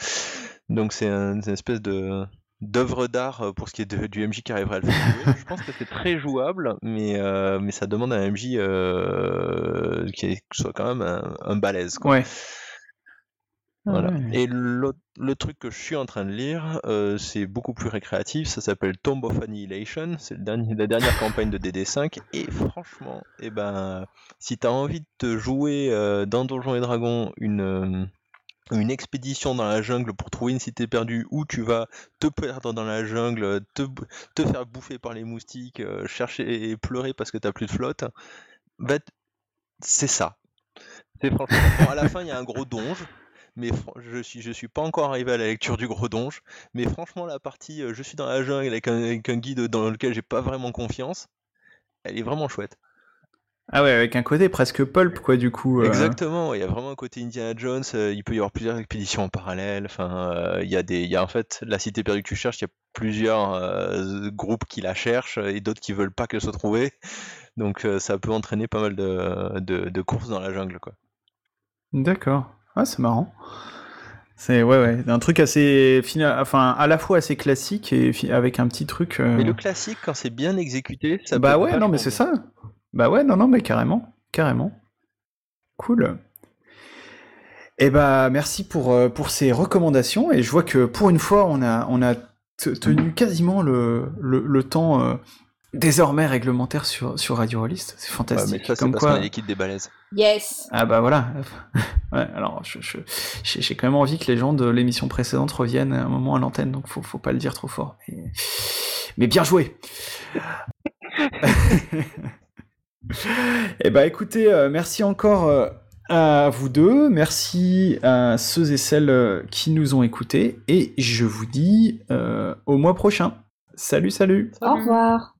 Donc c'est une espèce de d'œuvre d'art pour ce qui est du MJ qui arriverait à le faire. Je pense que c'est très jouable, mais, euh, mais ça demande un MJ euh, qui soit quand même un, un balèze. Quoi. Voilà. Et le, truc que je suis en train de lire, euh, c'est beaucoup plus récréatif, ça s'appelle Tomb of Annihilation, c'est la dernière campagne de DD5, et franchement, eh ben, si tu as envie de te jouer euh, dans Donjons et Dragons une, euh, une expédition dans la jungle pour trouver une cité perdue où tu vas te perdre dans la jungle, te, te faire bouffer par les moustiques, chercher et pleurer parce que t'as plus de flotte, bah, c'est ça. C'est franchement, à la fin il y a un gros donge, mais je suis je suis pas encore arrivé à la lecture du gros donge, mais franchement la partie euh, je suis dans la jungle avec un, guide dans lequel j'ai pas vraiment confiance, elle est vraiment chouette. Ah ouais, avec un côté presque pulp, quoi, du coup. Euh. Exactement, il y a vraiment un côté Indiana Jones, euh, il peut y avoir plusieurs expéditions en parallèle, enfin, il y a des, il y a en fait, la cité perdue que tu cherches, il y a plusieurs groupes qui la cherchent et d'autres qui veulent pas qu'elle soit trouvée, donc ça peut entraîner pas mal de, de, de courses dans la jungle, quoi. D'accord. Ah, c'est marrant. C'est ouais, ouais, un truc assez, enfin, à la fois assez classique et avec un petit truc. Euh, mais le classique, quand c'est bien exécuté, ça. Bah ouais, non, mais c'est ça. Bah ouais, non, non, mais carrément, carrément. Cool. Eh bah merci pour euh, pour ces recommandations et je vois que pour une fois on a on a tenu quasiment le le, le temps euh, désormais réglementaire sur, sur Radio Rollist. C'est fantastique. mais ça, c'est parce quoi... qu'on l'équipe des balaises. Yes. Ah bah voilà. ouais, alors, j'ai je, quand même envie que les gens de l'émission précédente reviennent à un moment à l'antenne, donc faut, faut pas le dire trop fort. Mais, bien joué. eh bah écoutez, euh, merci encore euh, à vous deux, merci à ceux et celles euh, qui nous ont écoutés, et je vous dis au mois prochain. Salut, salut. Au revoir.